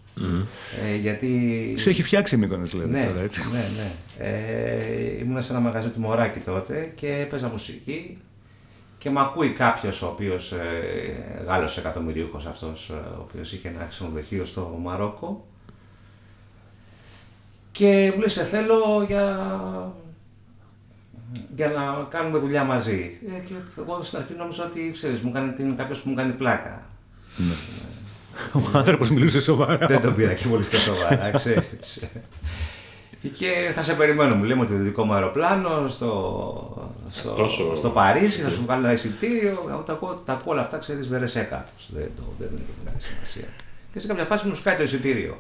Ε, γιατί... Σε έχει φτιάξει η Μύκονος, δηλαδή ναι, τώρα, έτσι. ναι, ναι. Ε, ήμουν σε ένα μαγαζί του Μωράκη τότε και έπαιζα μουσική και με ακούει κάποιος ο οποίος ε, Γάλλος εκατομμυρίουχος αυτός, ε, ο οποίος είχε ένα ξενοδοχείο στο Μαρόκο και μου λέει σε θέλω για, για να κάνουμε δουλειά μαζί. Ε, και εγώ στην αρχή νόμιζα ότι ξέρεις, μου κάνει, είναι κάποιος που μου κάνει πλάκα. Ο άνθρωπος μιλούσε σοβαρά. Δεν τον πήρα και πολύ στα σοβαρά, ξέρεις. Και θα σε περιμένω, μου λέμε ότι το δικό μου αεροπλάνο στο, στο, Τόσο- στο Παρίσι, θα σου βγάλω ένα εισιτήριο. Εγώ τα ακούω, τα ακούω όλα αυτά, ξέρεις, βερεσέ κάπως. Δεν, το, δεν είναι και μεγάλη σημασία. Και σε κάποια φάση μου σκάει το εισιτήριο.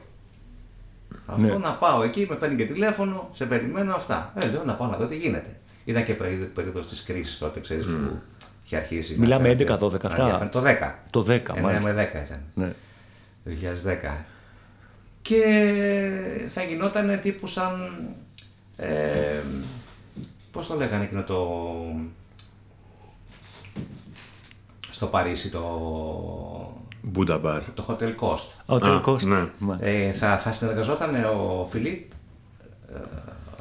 Αυτό Ναι. να πάω εκεί, με παίρνει και τηλέφωνο, σε περιμένω αυτά. Ε, λέω να πάω να δω τι γίνεται. Ήταν και περίοδο, περίοδος της κρίσης τότε, ξέρεις, που είχε αρχίσει. να Μιλάμε φαίνεται- 11-12 να αυτά. διαφέρει. Το 10. Το 10, 9 μάλιστα. με 10 ήταν. Ναι. Το 2010. Και θα γινόταν τύπου σαν. Ε, πώς το λέγανε εκείνο το. Στο Παρίσι το. Μπούντα μπαρ. το Hotel Cost. Ο Α, τελικός. ναι. Μάλιστα. Ε, θα, θα συνεργαζόταν ο Φιλίπ,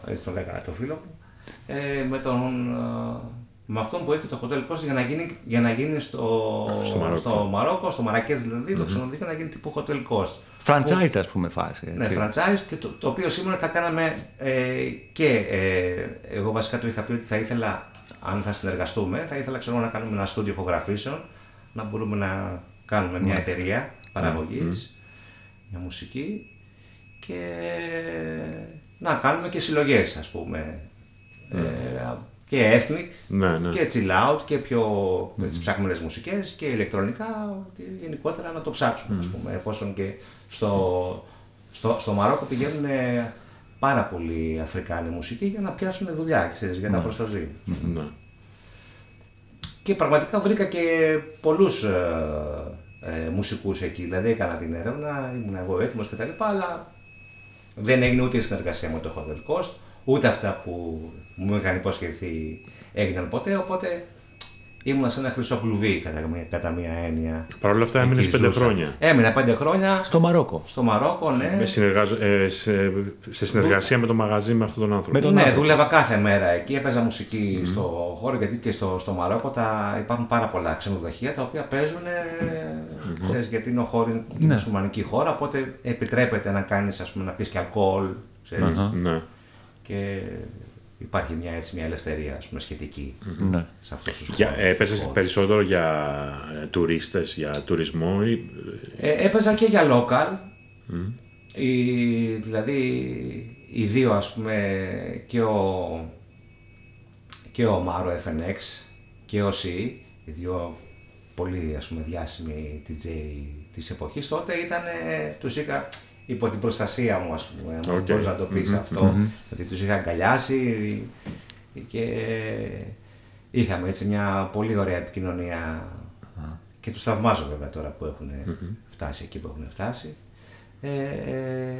ε, έτσι το λέγανε το φίλο μου, ε, με, τον, ε, με αυτόν που έχει το Hotel Cost για να γίνει, για να γίνει στο, Στο Μαρόκο. στο Μαρόκο, στο Μαρακές δηλαδή, το ξενοδοχείο να γίνει τύπου Hotel Cost. Franchise, ας πούμε, φάση. Ναι, Έτσι. franchise και το, το οποίο σήμερα θα κάναμε ε, και ε, εγώ βασικά το είχα πει ότι θα ήθελα, αν θα συνεργαστούμε, θα ήθελα ξέρω, να κάνουμε ένα στούντιο ηχογραφήσεων, να μπορούμε να κάνουμε μια εταιρεία παραγωγής για μουσική και να κάνουμε και συλλογές ας πούμε. Ε, και ethnic Ναι, ναι. και chill out και πιο mm. ψάχνουμε μουσικές και ηλεκτρονικά και γενικότερα να το ψάξουμε ας πούμε εφόσον και στο, στο, στο Μαρόκο πηγαίνουν πάρα πολλοί Αφρικάνοι μουσικοί για να πιάσουν δουλειά ξέρεις, για να προσταζεί. Ναι. Και πραγματικά βρήκα και πολλούς ε, ε, μουσικούς εκεί, δηλαδή έκανα την έρευνα, ήμουν εγώ έτοιμος κτλ. Αλλά δεν έγινε ούτε η συνεργασία με το Hotel Coast, ούτε αυτά που μου είχαν υποσχεθεί έγιναν ποτέ, οπότε ήμουν σε ένα χρυσό κλουβί κατά, μία- κατά μία έννοια. Παρ' όλα αυτά έμεινες Εκεί πέντε ζούσα. χρόνια. Έμεινα πέντε χρόνια Στο Μαρόκο. στο Μαρόκο, ναι. Με συνεργάζω- ε, σε, σε συνεργασία με το μαγαζί με αυτόν τον άνθρωπο. Με τον ναι, άνθρωπο. δούλευα κάθε μέρα εκεί, έπαιζα μουσική στο χώρο γιατί και στο, στο Μαρόκο τα, υπάρχουν πάρα πολλά ξενοδοχεία τα οποία παίζουν ξέρεις, γιατί είναι, ο χώρος, είναι Ναι. μουσουλμανική χώρα οπότε επιτρέπεται να κάνεις ας πούμε να πεις και αλκοόλ ξέρεις, Ναι. και υπάρχει μια, έτσι, μια ελευθερία ας πούμε, σχετική Ναι. σε αυτούς τους Για, χώρους. έπαιζες περισσότερο για ε, τουρίστες, για τουρισμό ή... Ε, έπαιζα και για local. Η, δηλαδή οι δύο ας πούμε και ο, και ο Μάρο FNX και ο C, οι δύο πολύ ας πούμε διάσημοι DJ της εποχής τότε ήταν, τους είχα υπό την προστασία μου ας πούμε, αν Οκ. μπορείς να το πεις αυτό, γιατί τους είχα αγκαλιάσει και είχαμε έτσι μια πολύ ωραία επικοινωνία και τους θαυμάζω βέβαια τώρα που έχουν φτάσει εκεί που έχουν φτάσει. Ε, ε,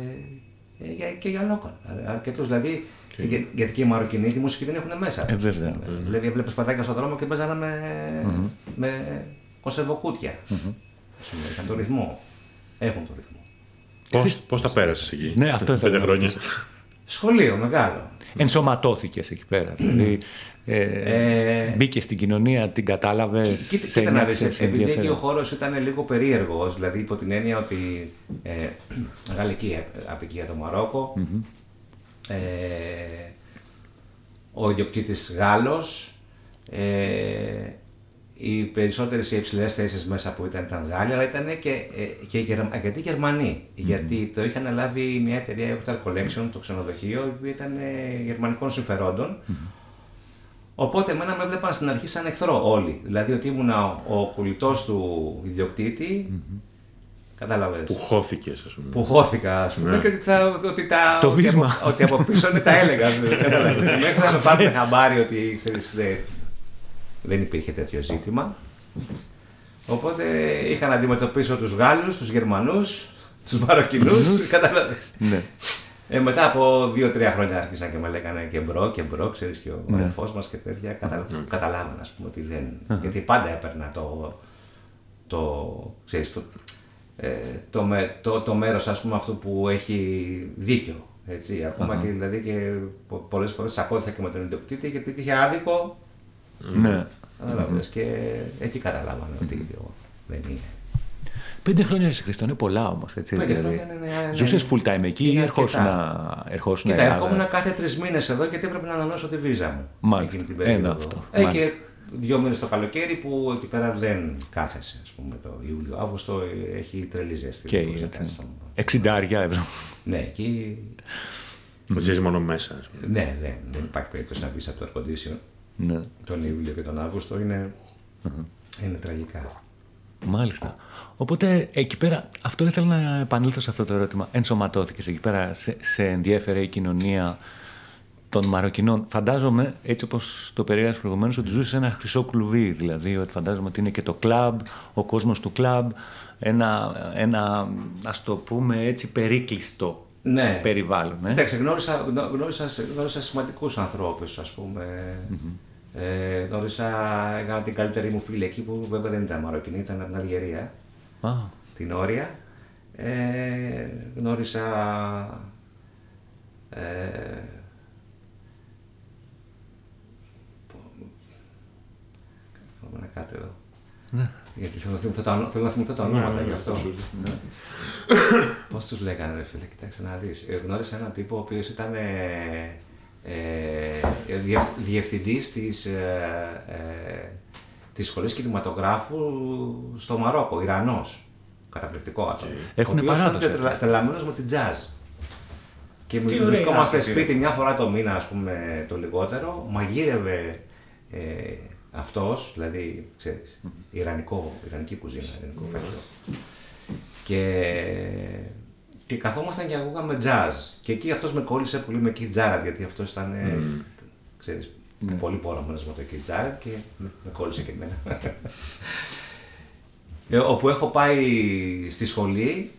ε, για- και για local. Αρκετούς δηλαδή, για- γιατί και οι Μαροκινοί τη μουσική δεν έχουν μέσα. Ε, βέβαια. Ε, Δηλαδή έβλεπες παιδάκια στον δρόμο και παίζανε με, με κονσερβοκούτια. Ας πούμε, είχαν το ρυθμό. Έχουν το ρυθμό. Πώς, πώς τα πέρασες εκεί, Ναι, αυτό ήθελα πέντε να χρόνια. Σχολείο μεγάλο. Ενσωματώθηκες εκεί πέρα. Δηλαδή, ε, Ε, μπήκες στην κοινωνία, την κατάλαβες. Κοίτα, κοίτα να δεις, επειδή εκεί ο χώρος ήταν λίγο περίεργος, δηλαδή υπό την έννοια ότι ε, γαλλική ε, απικία το μαροκο ε, ο ιδιοκτήτης Γάλλος, ε, οι περισσότερες οι υψηλές θέσεις μέσα που ήταν ήταν Γάλλοι, αλλά ήταν και, ε, και Γερμα- αρκετοί Γερμανοί, γιατί το είχαν λάβει μια εταιρεία η Hotel Collection, το ξενοδοχείο, η οποία ήταν ε, γερμανικών συμφερόντων. Οπότε εμένα με έβλεπαν στην αρχή σαν εχθρό όλοι. Δηλαδή ότι ήμουνα ο, ο κολλητός του ιδιοκτήτη, κατάλαβες, Που χώθηκες, ας πούμε. που χώθηκα, ας πούμε, Ναι. και ότι, θα, ότι, τα, Το ότι, βίσμα. από, ότι από πίσω είναι τα έλεγα. κατάλαβες. Μέχρι να με πάρουν χαμπάρι ότι ξέρεις, δεν, δεν υπήρχε τέτοιο ζήτημα. Οπότε είχα να αντιμετωπίσω τους Γάλλους, τους Γερμανούς, τους Μαροκινούς, κατάλαβες. Ναι. Ε, μετά από δύο-τρία χρόνια άρχισαν και με λέγανε και bro και bro, ξέρεις και ο Ναι. αδερφός μας και τέτοια. Κατα... Καταλάβανα, ας πούμε, ότι δεν... Γιατί πάντα έπαιρνα το, το, ξέρεις, το, ε, το, με, το, το μέρος, ας πούμε, αυτού που έχει δίκιο. Έτσι, ακόμα και δηλαδή και πο- πολλές φορές τσακώθηκα και με τον ιδιοκτήτη γιατί είχε άδικο. Ναι. Καταλάβες, και εκεί καταλάβανε ότι δεν είναι. Πέντε χρόνια ρε Χριστό είναι πολλά όμως. Πέντε χρόνια είναι, ναι, ναι. Ζούσες full time εκεί ή Είναι ερχόσουν αρκετά. ερχόσουν Κοίτα, Ελλάδα; ερχόμουν κάθε τρεις μήνες εδώ γιατί έπρεπε να ανανεώσω τη βίζα μου. Μάλιστα. εκείνη την περίοδο. Ένα αυτό. Ε, Μάλιστα. και δύο μήνες το καλοκαίρι που εκεί πέρα δεν κάθεσαι. Α πούμε το Ιούλιο-Αύγουστο έχει τρελή ζέστη. Και Δεν μπορείς να έτσι. κάνεις το- Εξιντάρια ευρώ. Ναι, εκεί. Ζεις μόνο μέσα, ας πούμε. Ναι, ναι, δεν υπάρχει περίπτωση να μπει από το air condition ναι. τον Ιούλιο και τον Αύγουστο. Είναι, είναι τραγικά. Μάλιστα. Οπότε εκεί πέρα, αυτό ήθελα να επανέλθω σε αυτό το ερώτημα. Ενσωματώθηκες εκεί πέρα, σε, σε ενδιέφερε η κοινωνία των Μαροκινών. Φαντάζομαι, έτσι όπως το περιέγραψες προηγουμένως, ότι ζούσες σε ένα χρυσό κλουβί. Δηλαδή, ότι φαντάζομαι ότι είναι και το κλαμπ, ο κόσμος του κλαμπ, ένα, ένα ας το πούμε έτσι, περίκλειστο Ναι. περιβάλλον. Ε; Κοίταξε, γνώρισα, γνώ- γνώρισα, γνώρισα σημαντικούς ανθρώπους, ας πούμε. Ε, γνώρισα, έκανα την καλύτερη μου φίλη εκεί που βέβαια δεν ήταν Μαροκινή, ήταν από την Αλγερία, Α, την Όρια. Ε, γνώρισα ε, Πάμε να κάτω εδώ. Ναι. Γιατί θέλω να θυμηθώ τα, ονο- θέλω να θυμηθώ τα ονόματα γι' αυτό. Πώς τους λέγανε, ρε φίλε, κοιτάξτε να δεις. Γνώρισα έναν τύπο ο οποίος ήταν ε, ε, διε- διευθυντής της, ε, ε, της σχολής κινηματογράφου στο Μαρόκο, Ιρανός. Καταπληκτικό αυτό. Έχουνε ο οποίος παράδοση ήταν αυτοί. τρελαμένος με την jazz. Και Τι μι- ωραία βρισκόμαστε άνθρωποι, σπίτι μια φορά το μήνα, ας πούμε, το λιγότερο. Μαγείρευε ε, αυτός, δηλαδή, ξέρεις, ιρανικό, ιρανική κουζίνα, ιρανικό φαγητό. Και, και καθόμασταν και ακούγαμε jazz. Και εκεί αυτός με κόλλησε πολύ με Keith Jarrett, γιατί αυτός ήταν, ε, ξέρεις, πολύ πόραμενος με το Keith Jarrett και με, με κόλλησε και εμένα. Ε, όπου έχω πάει στη σχολή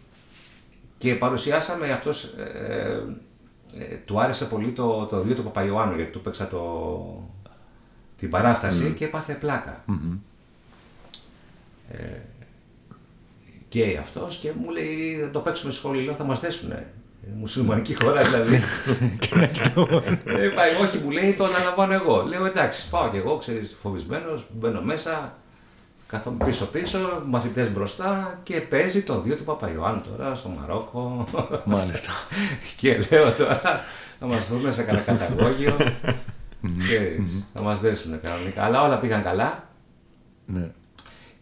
και παρουσιάσαμε αυτός, ε, ε, του άρεσε πολύ το, το βίο του Παπαϊωάννου γιατί του παίξα το, τη την παράσταση και έπαθε πλάκα. Ε, γκέι αυτός και μου λέει θα το παίξουμε σχολείο, λέω θα μας δέσουνε. Ε, Μουσουλμανική χώρα δηλαδή. ε, πάει, όχι, μου λέει, το αναλαμβάνω εγώ. Λέω εντάξει, πάω κι εγώ, ξέρεις, φοβισμένος, μπαίνω μέσα, καθόμαι πίσω-πίσω, μαθητές μπροστά και παίζει το δύο του Παπαϊωάννου τώρα στο Μαρόκο. Μάλιστα. και λέω τώρα θα μας δούμε σε κανένα καταγόγιο. Ξέρεις, θα μας δέσουν κανονικά. Αλλά όλα πήγαν καλά. Ναι.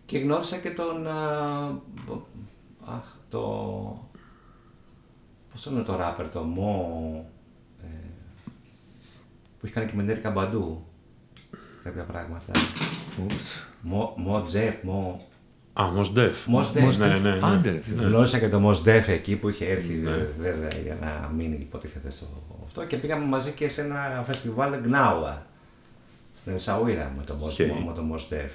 Και γνώρισα και τον. α, Αχ, το. Πώς το είναι το ράπερ, το Μο. ε, που έχει κάνει και με Νέρη Καμπαντού. Κάποια πράγματα. Ούψ. Μο, Μο Τζεφ, Μο. Α, Μος Ντεφ. Mos Def. Ναι, ναι, ναι. Άντε, ρε, φίλε. Γνώρισα και το Μος Ντεφ εκεί που είχε έρθει βέβαια για να μείνει υποτίθεται στο αυτό και πήγαμε μαζί και σε ένα φεστιβάλ Γκνάουα στην Εσαουίρα με το Mos, Οκ. με το Mos Def.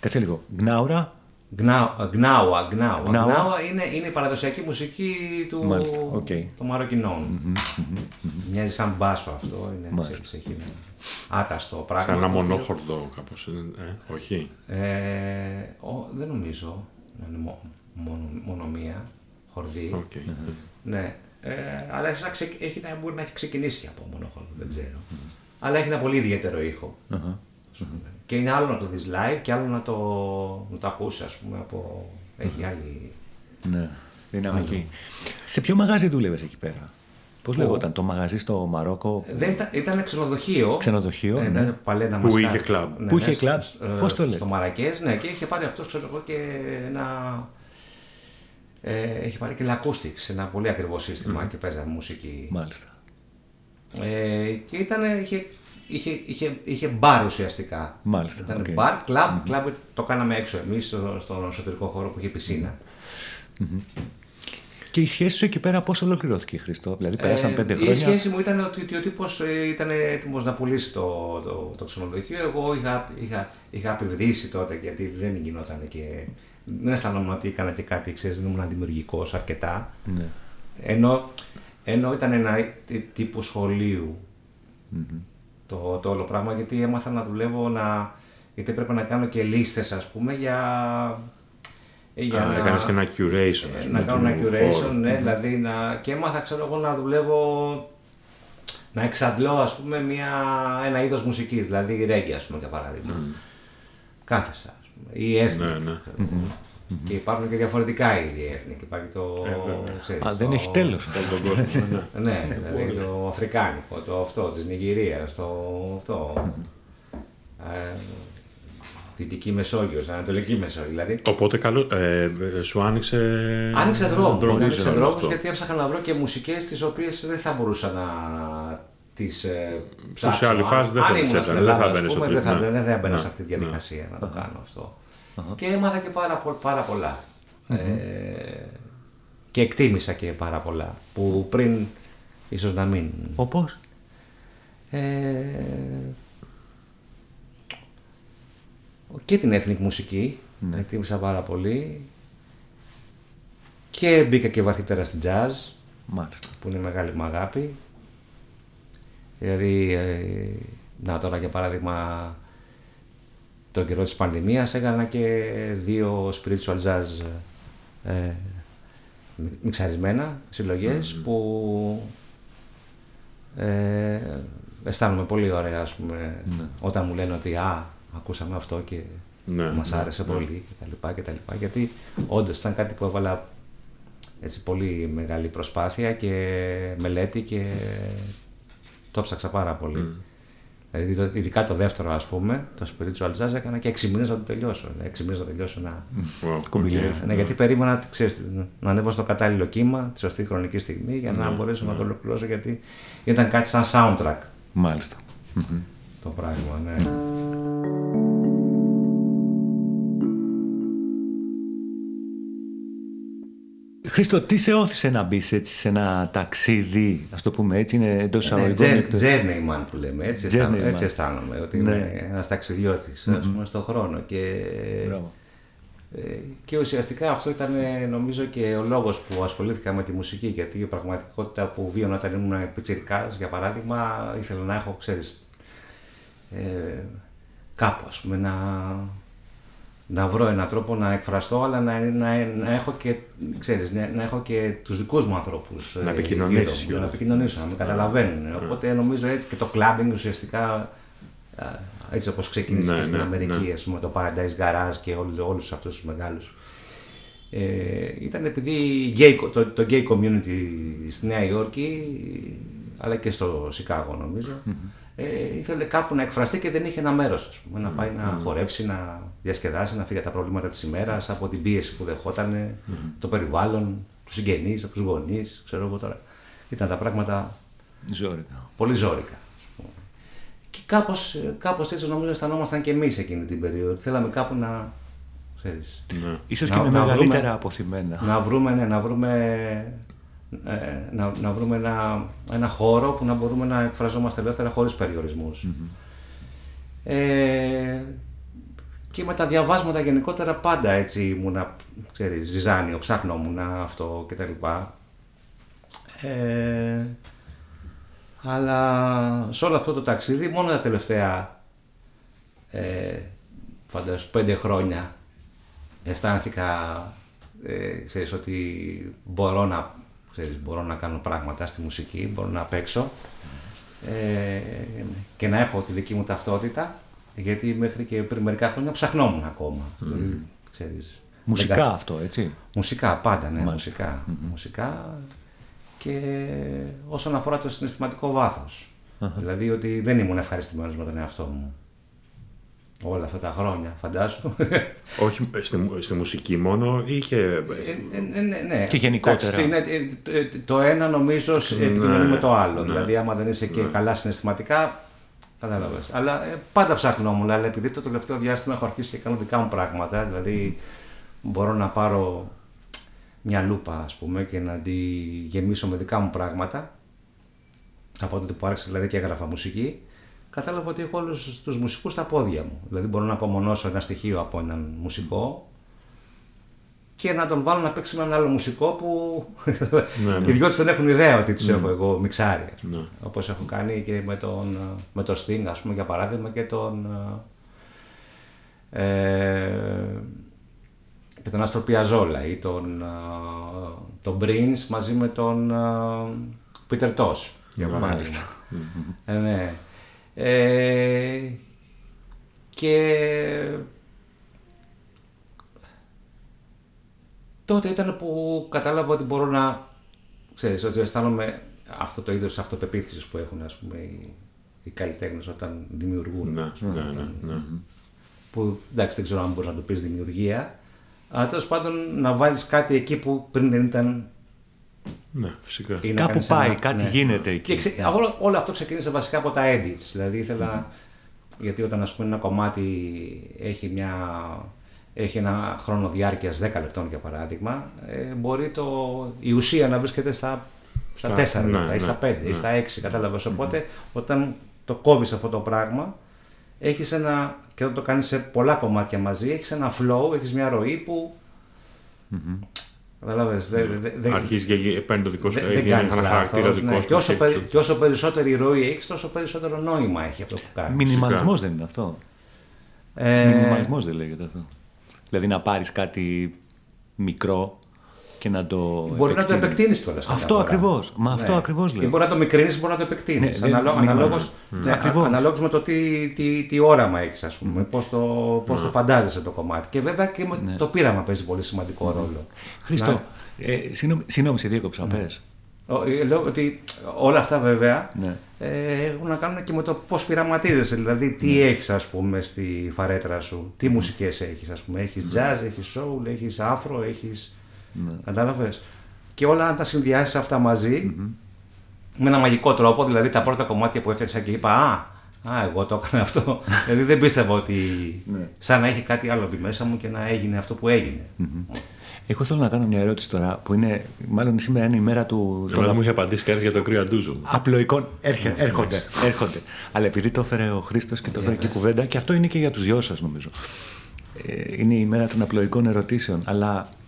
Κάτσε λίγο. Γκνάουα. Γκνάουα, Γκνάουα, Γκνάουα. Γκνάουα. Γκνάουα είναι, είναι η παραδοσιακή μουσική του, Μάλιστα, οκ. των Μαροκινών. Μοιάζει σαν μπάσο αυτό, είναι Μάλιστα. ξέρεις, έχει ένα άταστο πράγμα. Σαν ένα το οποίο- μονόχορδο κάπως. Ε, όχι. Ε, ο, δεν νομίζω να είναι μο- μόνο, μόνο μία χορδή. Οκ. Ναι. Ε, αλλά ίσως να ξε- έχει, να, μπορεί να έχει ξεκινήσει από μονόχορδο, δεν ξέρω. Αλλά έχει ένα πολύ ιδιαίτερο ήχο. Αχα. ας πούμε. Και είναι άλλο να το δεις live και άλλο να το, να το ακούσεις, ας πούμε, από... Έχει άλλη... Ναι. Δυναμική. Σε ποιο μαγάζι δούλευες εκεί πέρα; Πώς λεγόταν το μαγαζί στο Μαρόκο; Δεν ήταν, ήταν ξενοδοχείο. Ξενοδοχείο, Ε, ναι. Ήταν παλένα Που Μασκάτ. είχε κλαμπ. Που είχε στο- κλαμπ; στο- Πώς το στο- λέτε; Στο Μαρακές, ναι, και είχε πάρει αυτός, ξέρω εγώ, και ένα... Ε, έχει πάρει και L-Acoustics, ένα πολύ ακριβό σύστημα και παίζαμε μουσική. Μάλιστα. Ε, και ήταν, είχε, είχε, είχε, είχε μπαρ ουσιαστικά. Μάλιστα, Ήταν οκ. μπαρ, κλαμπ, κλαμπ το κάναμε έξω εμείς στο, στον εσωτερικό χώρο που είχε πισίνα. Και η σχέση σου εκεί πέρα πώς ολοκληρώθηκε, Χριστό. Δηλαδή, πέρασαν Ε, πέντε Η χρόνια; σχέση μου ήταν ότι, ότι ο τύπος ήταν έτοιμος να πουλήσει το, το, το ξενοδοχείο. Εγώ είχα, είχα, είχα απηυδήσει τότε γιατί δεν γινόταν και. Δεν αισθανόμουν ότι έκανα και κάτι, ξέρεις, δεν ήμουν δημιουργικό αρκετά. Ναι. Ενώ, ενώ ήταν ένα τύ- τύπου σχολείου το, το όλο πράγμα, γιατί έμαθα να δουλεύω, να, γιατί έπρεπε να κάνω και λίστες, ας πούμε, για... για Α, έκανες και ένα curation. ας ε, πούμε, να κάνω ένα του curation, χώρου. ναι, δηλαδή να... και έμαθα, ξέρω εγώ, να δουλεύω, να εξαντλώ, ας πούμε, μια, ένα είδος μουσικής, δηλαδή ρέγγι, ας πούμε, για παράδειγμα. Κάθεσα, ας πούμε, ή έθνη. Ναι, ναι. Και υπάρχουν και διαφορετικά είδη έθνη. Και υπάρχει το. ξέρεις, Α, δεν το- έχει τέλος. Όλο τον κόσμο. ναι, ναι. Ναι, δηλαδή το Αφρικάνικο, το αυτό της Νιγηρίας, το αυτό. Ε, Δυτική Μεσόγειος, Ανατολική Μεσόγειο. Δηλαδή, Οπότε καλό, ε, ε, σου άνοιξε. άνοιξε δρόμους, δρόμους, άνοιξε όλο δρόμους αυτό. γιατί έψαχνα να βρω και μουσικές τις οποίες δεν θα μπορούσα να τις ε, ψάξω. σε άλλη Αν- φάση δεν αν θα τις ήμουν στην έπαιρνες, δεν θα Ελλάδα, ας μπαίνες πούμε, στο δεν θα, τρίτο, ναι. δεν θα έμπαινα σε Ναι, αυτή τη ναι. διαδικασία να το κάνω αυτό. Και έμαθα και πάρα, πο- πάρα πολλά. Ε, και εκτίμησα και πάρα πολλά που πριν ίσως να μην. Όπω. Ε, και την ethnic μουσική, Ναι. εκτίμησα πάρα πολύ. Και μπήκα και βαθύτερα στην jazz, Μάλιστα. που είναι μεγάλη μου αγάπη. Δηλαδή, ε, να τώρα για παράδειγμα, τον καιρό της πανδημίας έκανα και δύο spiritual jazz ε, μι- μιξαρισμένα συλλογές που ε, αισθάνομαι πολύ ωραία ας πούμε, όταν μου λένε ότι α, ακούσαμε αυτό και Ναι, μας ναι, άρεσε ναι. πολύ και τα λοιπά και τα λοιπά γιατί όντως ήταν κάτι που έβαλα έτσι πολύ μεγάλη προσπάθεια και μελέτη και το ψάξα πάρα πολύ. Δηλαδή, το- ειδικά το δεύτερο, ας πούμε, το spiritual jazz έκανα και 6 μήνες να το τελειώσω. 6 μήνες να το τελειώσω να... Wow, Κοπιλιές. οκ. Ναι, γιατί περίμενα ξέρεις, να ανέβω στο κατάλληλο κύμα, τη σωστή χρονική στιγμή, για να μπορέσω να το ολοκληρώσω, γιατί ήταν κάτι σαν soundtrack Μάλιστα. το πράγμα. Ναι. Χρήστο, τι σε όθησε να μπεις έτσι σε ένα ταξίδι, ας το πούμε έτσι, είναι εντός Ναι, εισαγωγικών. jour- εκτός- journeyman που λέμε, έτσι, αισθάνομαι, Journeyman. έτσι αισθάνομαι, ότι Ναι. είμαι ένας ταξιδιώτης, ας πούμε, στον χρόνο. Και, Μπράβο. ε, και ουσιαστικά αυτό ήταν ε, νομίζω και ο λόγος που ασχολήθηκα με τη μουσική, γιατί η πραγματικότητα που βίωνα όταν ήμουν πιτσιρικάς, για παράδειγμα, ήθελα να έχω, ξέρεις, ε, κάπου ας πούμε να, να βρω έναν τρόπο να εκφραστώ αλλά να, να, να έχω και ξέρεις, να, να έχω και τους δικούς μου ανθρώπους Να ε, επικοινωνήσεις γύρω μου, να κιόλας. επικοινωνήσω, να με καταλαβαίνουν. Οπότε νομίζω έτσι και το clubbing ουσιαστικά α, έτσι όπως ξεκίνησε Ναι, και στην ναι, Αμερική ναι. ας πούμε, το Paradise Garage και όλου, όλους αυτούς τους μεγάλους. Ε, ήταν επειδή η gay, το, το gay community στη Νέα Υόρκη αλλά και στο Σικάγο νομίζω ε, ήθελε κάπου να εκφραστεί και δεν είχε ένα μέρος ας πούμε, να πάει να χορέψει, να διασκεδάσει, να φύγει από τα προβλήματα της ημέρας από την πίεση που δεχόταν, το περιβάλλον, τους συγγενείς, από τους γονείς, ξέρω εγώ τώρα. Ήταν τα πράγματα Ζόρικα. πολύ ζώρικα. ας πούμε. Και κάπως, κάπως έτσι νομίζω αισθανόμασταν και εμείς εκείνη την περίοδο. Θέλαμε κάπου να, ξέρεις, Ναι. Ίσως Να- και με να μεγαλύτερα βρούμε- αποθυμένα. να βρούμε, ναι, να βρούμε, ε, να, να βρούμε ένα, ένα χώρο που να μπορούμε να εκφραζόμαστε ελεύθερα χωρίς περιορισμούς. Ε, και με τα διαβάσματα γενικότερα πάντα έτσι ήμουνα, ξέρεις, ζυζάνιο, ψάχνόμουν αυτό κτλ. Ε, αλλά σε όλο αυτό το ταξίδι μόνο τα τελευταία ε, φαντάζομαι πέντε χρόνια αισθάνθηκα ε, ξέρεις, ότι μπορώ να, ξέρεις, μπορώ να κάνω πράγματα στη μουσική, μπορώ να παίξω ε, και να έχω τη δική μου ταυτότητα γιατί μέχρι και πριν μερικά χρόνια ψαχνόμουν ακόμα. Δηλαδή, ξέρεις, Μουσικά δεν κα- αυτό, έτσι; Μουσικά, πάντα, ναι, Μάλιστα. μουσικά. Μουσικά και όσον αφορά το συναισθηματικό βάθος. Δηλαδή ότι δεν ήμουν ευχαριστημένος με τον εαυτό μου. Όλα αυτά τα χρόνια, φαντάσου. Όχι ε, στη, μου- στη μουσική μόνο ή και. Ε, ε, ε, ναι, ναι. Και γενικότερα. Εντάξει, είναι, ε, το- ε, το ένα νομίζω σε- επικοινωνεί με το άλλο. ναι. Δηλαδή, άμα δεν είσαι και καλά συναισθηματικά, κατάλαβες. Αλλά ε, πάντα ψάχνόμουν. Αλλά επειδή το τελευταίο διάστημα έχω αρχίσει και κάνω δικά μου πράγματα, δηλαδή μπορώ να πάρω μια λούπα, ας πούμε, και να τη γεμίσω με δικά μου πράγματα. Από τότε που άρχισα δηλαδή και έγραφα μουσική, κατάλαβα ότι έχω όλους τους μουσικούς στα πόδια μου. Δηλαδή, μπορώ να απομονώσω ένα στοιχείο από έναν μουσικό και να τον βάλω να παίξει με έναν άλλο μουσικό που Ναι, ναι. οι δυο τους δεν έχουν ιδέα ότι τους έχω εγώ μιξάρει. ας πούμε. Ναι. Όπως έχω κάνει και με τον, με το Sting, ας πούμε, για παράδειγμα, και τον, ε, και τον Άστρο Πιαζόλα ή τον, ε, τον Prince μαζί με τον ε, Peter Tosh, για παράδειγμα. Ε, ναι. Ε, και τότε ήταν που κατάλαβα ότι μπορώ να, ξέρεις, ότι αισθάνομαι αυτό το είδος αυτοπεποίθησης που έχουν, ας πούμε, οι, οι καλλιτέχνες όταν δημιουργούν. Ναι, ναι, ναι, ναι. Που, εντάξει, δεν ξέρω αν μπορείς να το πεις δημιουργία, αλλά τέλος πάντων να βάλεις κάτι εκεί που πριν δεν ήταν Ναι, φυσικά. ή να Κάπου κάνεις πάει, ένα- κάτι ναι. γίνεται εκεί. Και ξε- όλο, όλο αυτό ξεκίνησε βασικά από τα edits. Δηλαδή ήθελα. Γιατί όταν ας πούμε ένα κομμάτι έχει, μια, έχει ένα χρόνο διάρκειας 10 λεπτών για παράδειγμα, ε, μπορεί το, η ουσία να βρίσκεται στα, στα Στα- 4 ναι, λεπτά ή στα 5 ναι, ή ναι. στα 6. Κατάλαβες. Οπότε όταν το κόβεις αυτό το πράγμα, έχεις ένα, και όταν το κάνεις σε πολλά κομμάτια μαζί, έχεις ένα flow, έχεις μια ροή που. Καταλάβες, δεν- δεν- δεν- Αρχίζει και γι- παίρνει το δικό σου. δεν, έχει δεν κάνεις ένα χαρακτήρα λάθος, δικό ναι. σου. Και, όσο, και- περι- και όσο περισσότερη ροή έχεις, τόσο περισσότερο νόημα έχει αυτό που κάνεις. Μινιμαλισμός δεν είναι αυτό. Ε, Μινιμαλισμός δεν λέγεται αυτό. Δηλαδή να πάρεις κάτι μικρό και να το. Μπορεί να το επεκτείνεις. επεκτείνεις κιόλας. Αυτό ακριβώς. Μα αυτό ακριβώς λέω. Ή μπορεί να το μικρύνεις, μπορεί να το επεκτείνεις. Ναι, δεν- Αναλό, μην- αναλόγως, ναι, Ακριβώς. αναλόγως με το τι, τι, τι όραμα έχεις, ας πούμε, πώς το, πώς το φαντάζεσαι το κομμάτι. Και βέβαια και με το πείραμα παίζει πολύ σημαντικό ρόλο. Χρήστο, ε, συγγνώμη, συγγνώμη, σε διέκοψα. Πες. Ο- ε, Λέω ότι όλα αυτά βέβαια Ναι. ε, έχουν να κάνουν και με το πώς πειραματίζεσαι. Δηλαδή, τι Ναι. έχεις έχεις, ας πούμε, στη φαρέτρα σου, τι μουσικές έχεις, ας πούμε. Έχεις Ναι. jazz, έχεις soul, έχεις afro, έχεις. Κατάλαβες; Και όλα αν τα συνδυάσεις αυτά μαζί, με ένα μαγικό τρόπο, δηλαδή τα πρώτα κομμάτια που έφτιαξα και είπα Α, α εγώ το έκανα αυτό. δηλαδή δεν πίστευα ότι. Ναι. σαν να έχει κάτι άλλο μπει μέσα μου και να έγινε αυτό που έγινε. Εγώ θέλω να κάνω μια ερώτηση τώρα που είναι, μάλλον σήμερα είναι η μέρα του. Εμένα δεν μου είχε απαντήσει κανείς για το κρύο αντούζο. απλοϊκών έρχε, έρχονται, έρχονται. Αλλά επειδή το έφερε ο Χρήστος και το έφερε και η κουβέντα, και αυτό είναι και για τους δυο σας νομίζω. Ε, είναι η μέρα των απλοϊκών ερωτήσεων. Αλλά ε,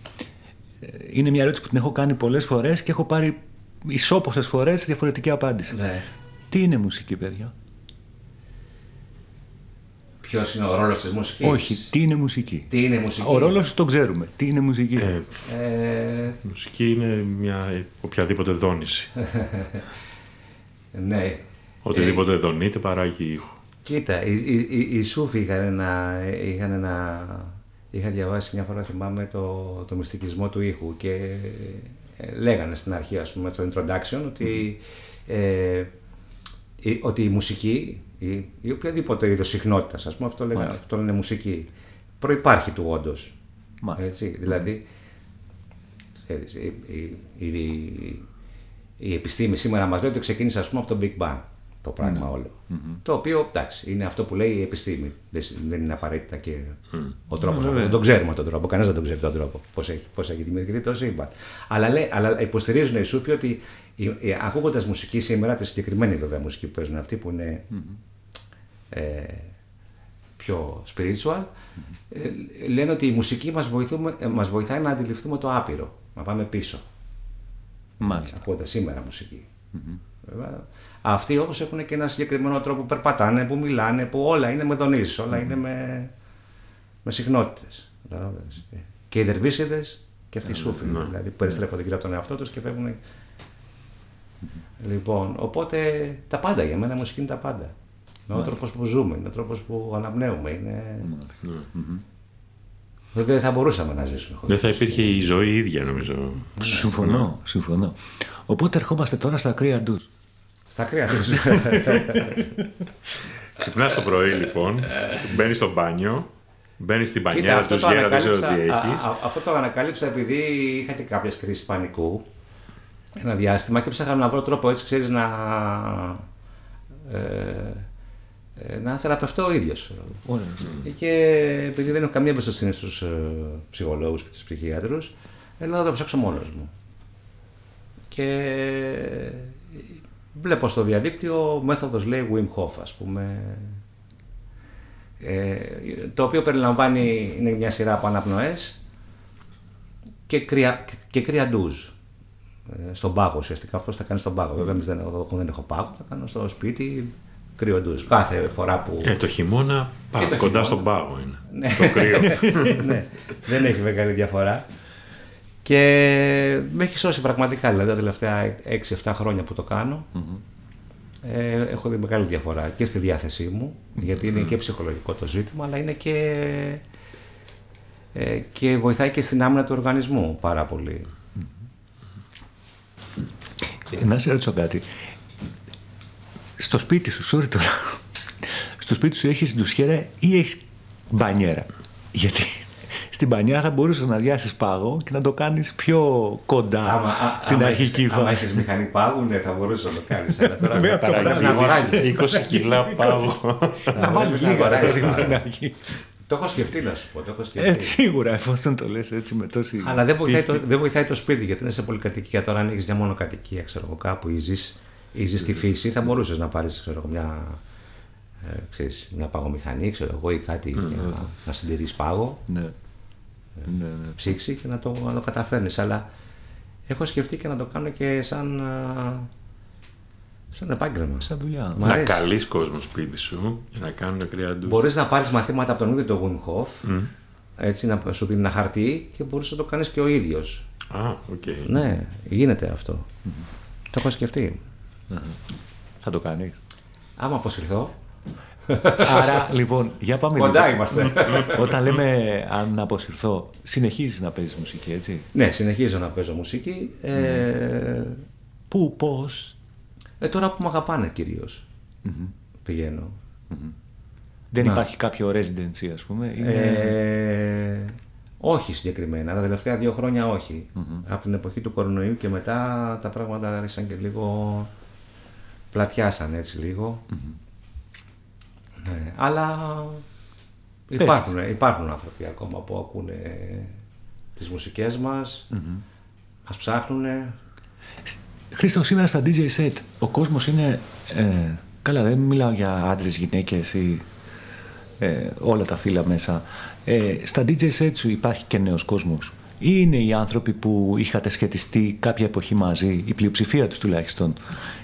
είναι μια ερώτηση που την έχω κάνει πολλές φορές και έχω πάρει ισόποσες φορές διαφορετική απάντηση. Ναι. Τι είναι μουσική, παιδιά; Ποιος είναι ο ρόλος της μουσικής; Όχι, τι είναι μουσική; Τι είναι μουσική; Ο ρόλος το ξέρουμε. Τι είναι μουσική; Ε, Ε, η μουσική είναι μια οποιαδήποτε δόνηση. ναι. Οτιδήποτε δονείται παράγει ήχο. Κοίτα, οι, οι, οι, οι Σούφοι είχαν ένα, είχαν ένα... Είχα διαβάσει μια φορά, θυμάμαι, το, το μυστικισμό του ήχου και ε, λέγανε στην αρχή, ας πούμε, το introduction, ότι, ε, η, ότι η μουσική, η, η οποιαδήποτε είδος συχνότητας, ας πούμε, αυτό, λέγανε, Μάλιστα. αυτό λένε μουσική, προϋπάρχει του όντως. Μάλιστα. Έτσι, δηλαδή, ξέρεις, η, η, η, η επιστήμη σήμερα μας λέει ότι ξεκίνησε, ας πούμε, από το Big Bang το πράγμα όλο. Το οποίο, εντάξει, είναι αυτό που λέει η επιστήμη. Δεν, σ- δεν είναι απαραίτητα και ο τρόπος. Δεν τον ξέρουμε τον τρόπο. Κανένας δεν τον ξέρει τον τρόπο. Πώς έχει, πώς έχει δημιουργηθεί το σύμπαν. Αλλά, λέει, αλλά υποστηρίζουν οι Σούφοι ότι ακούγοντας μουσική σήμερα, τη συγκεκριμένη βέβαια μουσική που παίζουν αυτοί που είναι ε, πιο spiritual, ε, λένε ότι η μουσική μας, βοηθούμε, ε, μας βοηθάει να αντιληφθούμε το άπειρο, να πάμε πίσω. Μάλιστα. Ακούγοντας σήμερα μουσική. Βέβαια, Αυτοί όμως έχουν και ένα συγκεκριμένο τρόπο που περπατάνε, που μιλάνε, που όλα είναι με δονήσει, όλα είναι με, με συχνότητες. Και οι δερβίσιδες και αυτοί οι σούφοι, δηλαδή που περιστρέφονται γύρω από τον εαυτό τους και φεύγουν. Λοιπόν, οπότε τα πάντα για μένα η μουσική είναι τα πάντα. Είναι ο τρόπος που ζούμε, είναι ο τρόπος που αναπνέουμε. Είναι... Δεν θα μπορούσαμε να ζήσουμε χωρίς Δεν θα υπήρχε η ζωή ίδια, νομίζω. Συμφωνώ, συμφωνώ. Οπότε ερχόμαστε τώρα στα κρύα ντους. Στα κρύα τους. Ξυπνάς το πρωί, λοιπόν, μπαίνεις στο μπάνιο, μπαίνεις στην Κοίτα, πανιέρα αυτό τους το γέρα, δεν ξέρω τι ανακάλυψα- α- έχεις. α- Αυτό το ανακάλυψα επειδή είχα και κάποιες κρίσεις πανικού ένα διάστημα και ψάχα να βρω τρόπο έτσι, ξέρεις, να, ε, ε, να θεραπευτώ ο ίδιος. Ωραία. Και επειδή δεν έχω καμία εμπιστοσύνη στους ε, ψυχολόγους και τους ψυχιάτρους, έλεγα να το ψάξω μόνος μου. Και βλέπω στο διαδίκτυο μέθοδος λέει Wim Hof, ας πούμε, ε, το οποίο περιλαμβάνει είναι μια σειρά από αναπνοές και κρύα, και κρύα ντουζ. Ε, στον πάγο ουσιαστικά αυτός θα κάνει στον πάγο. Βέβαια, εμείς δεν, εγώ δεν έχω πάγο, θα κάνω στο σπίτι κρύο ντουζ. Κάθε φορά που. Ε, το χειμώνα πά- Και το κοντά χειμώνα. στον πάγο είναι. Ναι. Το κρύο. ναι, δεν έχει μεγάλη διαφορά. Και με έχει σώσει πραγματικά. Δηλαδή τα τελευταία 6-7 χρόνια που το κάνω, ε, έχω δει μεγάλη διαφορά και στη διάθεσή μου, γιατί είναι και ψυχολογικό το ζήτημα, αλλά είναι και, ε, και βοηθάει και στην άμυνα του οργανισμού πάρα πολύ. Ε, Να σε ρωτήσω κάτι. Στο σπίτι σου, sorry τώρα. Στο σπίτι σου έχεις ντουσιέρα ή έχεις μπανιέρα; Γιατί στην μπανιέρα θα μπορούσες να διάσεις πάγο και να το κάνεις πιο κοντά α- στην άμα αρχική έχεις- Άμα φάση. έχεις μηχανή πάγου, ναι, θα μπορούσες να το κάνεις. Αλλά τώρα Βέβαια, πρέπει το να βράδυ αγοράζει. 20 κιλά πάγο. Να βάλεις λίγα ρε παιδί μου, στην αρχή. Το έχω σκεφτεί να σου πω. Το έχω Ε, σκεφτεί. σίγουρα, εφόσον το λες έτσι με τόση Αλλά δεν βοηθάει, πίστη. το, δεν βοηθάει το σπίτι γιατί είναι σε πολυκατοικία. Τώρα, αν έχεις μια μονοκατοικία, ξέρω εγώ, κάπου ή ζεις, ή ζεις στη φύση, θα μπορούσες να πάρεις μια, ε, ξέρεις, μια παγομηχανή ξέρω εγώ, ή κάτι για να, να συντηρείς πάγο, Ναι. Ναι, ναι. ψύξη και να το, να το καταφέρνεις. Αλλά έχω σκεφτεί και να το κάνω και σαν, α, σαν επάγγελμα. Σαν δουλειά. Μ' Να αρέσει. καλείς κόσμο σπίτι σου για να κάνουν κρύα ντους. Μπορείς να πάρεις μαθήματα από τον ίδιο τον Wim Hof, έτσι να σου δίνει ένα χαρτί και μπορείς να το κάνεις και ο ίδιος. Α, οκ. Ναι, γίνεται αυτό. Το έχω σκεφτεί. Θα το κάνεις. Άμα αποσυρθώ. Άρα, λοιπόν, για πάμε Κοντά λίγο. είμαστε. Όταν λέμε αν αποσυρθώ, συνεχίζεις να παίζεις μουσική, έτσι; ναι, συνεχίζω να παίζω μουσική. Ε, Πού, πώς, ε, τώρα που με αγαπάνε κυρίως πηγαίνω. δεν Να. υπάρχει κάποιο residency, ας πούμε. Είναι... Ε, όχι συγκεκριμένα. Τα τελευταία δύο χρόνια όχι. Από την εποχή του κορονοϊού και μετά τα πράγματα άρχισαν και λίγο πλατιάσαν έτσι λίγο. Ναι, αλλά υπάρχουν, υπάρχουν άνθρωποι ακόμα που ακούνε τις μουσικές μας, μας ψάχνουν. Χρήστος, σήμερα στα DJ set ο κόσμος είναι... ε, καλά, δεν μιλάω για άντρες, γυναίκες ή ε, όλα τα φύλλα μέσα. Ε, στα DJ set σου υπάρχει και νέος κόσμος. Ή είναι οι άνθρωποι που είχατε σχετιστεί κάποια εποχή μαζί, η πλειοψηφία τους τουλάχιστον,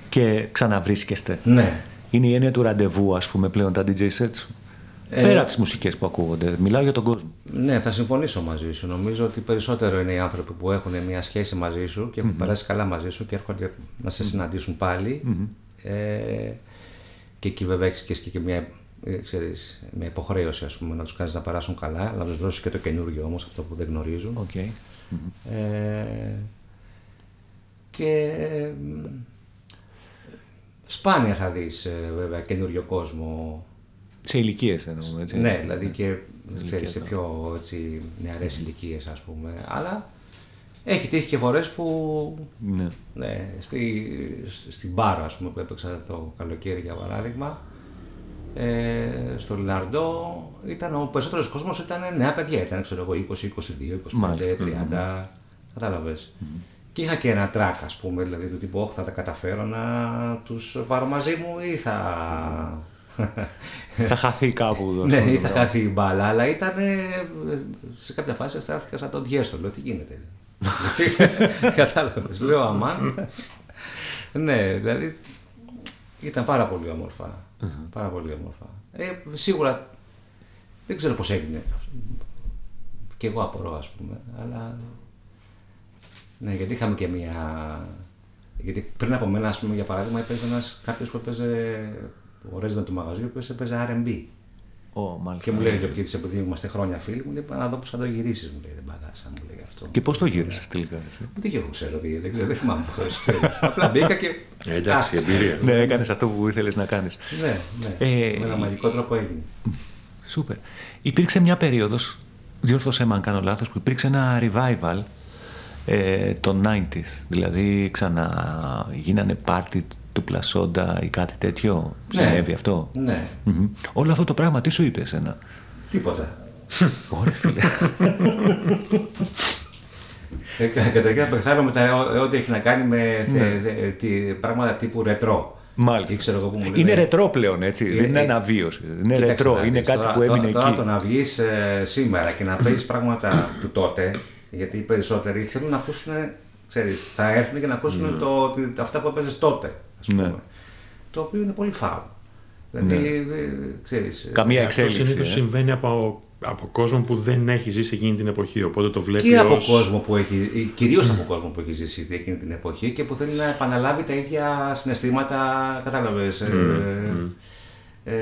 και ξαναβρίσκεστε; Ναι. Είναι η έννοια του ραντεβού, ας πούμε, πλέον τα DJ set σου. Ε, Πέρα από τις μουσικές που ακούγονται, μιλάω για τον κόσμο. Ναι, θα συμφωνήσω μαζί σου. Νομίζω ότι περισσότερο είναι οι άνθρωποι που έχουν μια σχέση μαζί σου και έχουν mm-hmm. περάσει καλά μαζί σου και έρχονται να σε συναντήσουν πάλι. Mm-hmm. Ε, και εκεί βέβαια έχεις και, μια, ε, ξέρεις, μια υποχρέωση ας πούμε, να τους κάνεις να περάσουν καλά, να τους δώσεις και το καινούργιο όμως, αυτό που δεν γνωρίζουν. Okay. Mm-hmm. Ε, και σπάνια θα δεις ε, βέβαια καινούριο κόσμο σε ηλικίες εννοούμε, έτσι. Ναι, δηλαδή και ξέρεις, σε πιο έτσι, νεαρές ηλικίες, ας πούμε. Αλλά έχει τύχει και φορές που ναι. ναι στη, στην Πάρο, ας πούμε, που έπαιξα το καλοκαίρι για παράδειγμα, ε, στο Λιλαρντό ήταν ο περισσότερος κόσμος ήταν νέα παιδιά. Ήταν ξέρω εγώ 20, 22, 25, 30. Κατάλαβες. Και είχα και ένα τρακ, ας πούμε, δηλαδή του τύπου, θα τα καταφέρω να τους πάρω μαζί μου ή θα θα χαθεί κάπου. ναι, ή θα χαθεί η μπάλα, αλλά ήταν σε κάποια φάση αισθάνθηκα σαν τον Διέστο. Λέω τι γίνεται. Κατάλαβες. Λέω αμάν. ναι, δηλαδή ήταν πάρα πολύ όμορφα. Πάρα πολύ όμορφα. Ε, σίγουρα δεν ξέρω πώς έγινε. Και εγώ απορώ ας πούμε, αλλά ναι, γιατί είχαμε και μια... Γιατί πριν από μένα, ας πούμε, για παράδειγμα, έπαιζε ένας κάποιος που έπαιζε ο resident του μαγαζιού που έπαιζε RB. Oh, και μου λέει και γιατί επειδή είμαστε χρόνια φίλοι, μου λέει να δω πώς θα το γυρίσεις. Μου λέει δεν παγάσα, μου λέει αυτό. Και πώς το γύρισες τελικά. Ούτε και εγώ ξέρω, δεν, ξέρω, δεν θυμάμαι πώς. Απλά μπήκα και. Ε, εντάξει, εμπειρία. ναι, έκανες αυτό που ήθελες να κάνεις. Ναι, ναι. Ε, με ένα μαγικό τρόπο έγινε. Σούπερ. Υπήρξε μια περίοδος, διόρθωσέ με αν κάνω λάθος, που υπήρξε ένα revival ε, των 90s. Δηλαδή ξαναγίνανε πάρτι του Πλασόντα ή κάτι τέτοιο; Ναι. Συνέβη αυτό; Ναι. Mm-hmm. Όλο αυτό το πράγμα τι σου είπε εσένα; Τίποτα. Ωραία φίλε. Ε, καταρχήν πεθάνω με τα, ό,τι έχει να κάνει με ναι. πράγματα τύπου ρετρό. Μάλιστα. Ξέρω εγώ που μου είναι ρετρό πλέον, έτσι. Ε, δεν είναι ε, αναβίωση. Είναι ρετρό. Είναι κάτι τώρα, που έμεινε τώρα, εκεί. Τώρα το να βγεις ε, σήμερα και να παίζει πράγματα του τότε, γιατί οι περισσότεροι θέλουν να ακούσουν. Ξέρεις, θα έρθουν και να ακούσουν mm. το, το, αυτά που έπαιζες τότε ας πούμε. Ναι. Το οποίο είναι πολύ φάουλ. Δηλαδή, ναι. ξέρεις, Καμία εξέλιξη. Αυτό συνήθως ε; συμβαίνει από, από κόσμο που δεν έχει ζήσει εκείνη την εποχή. Οπότε το βλέπεις. Και από κόσμο που έχει, κυρίως από κόσμο που έχει ζήσει εκείνη την εποχή και που θέλει να επαναλάβει τα ίδια συναισθήματα. Κατάλαβες. Mm, ε, mm. Ε,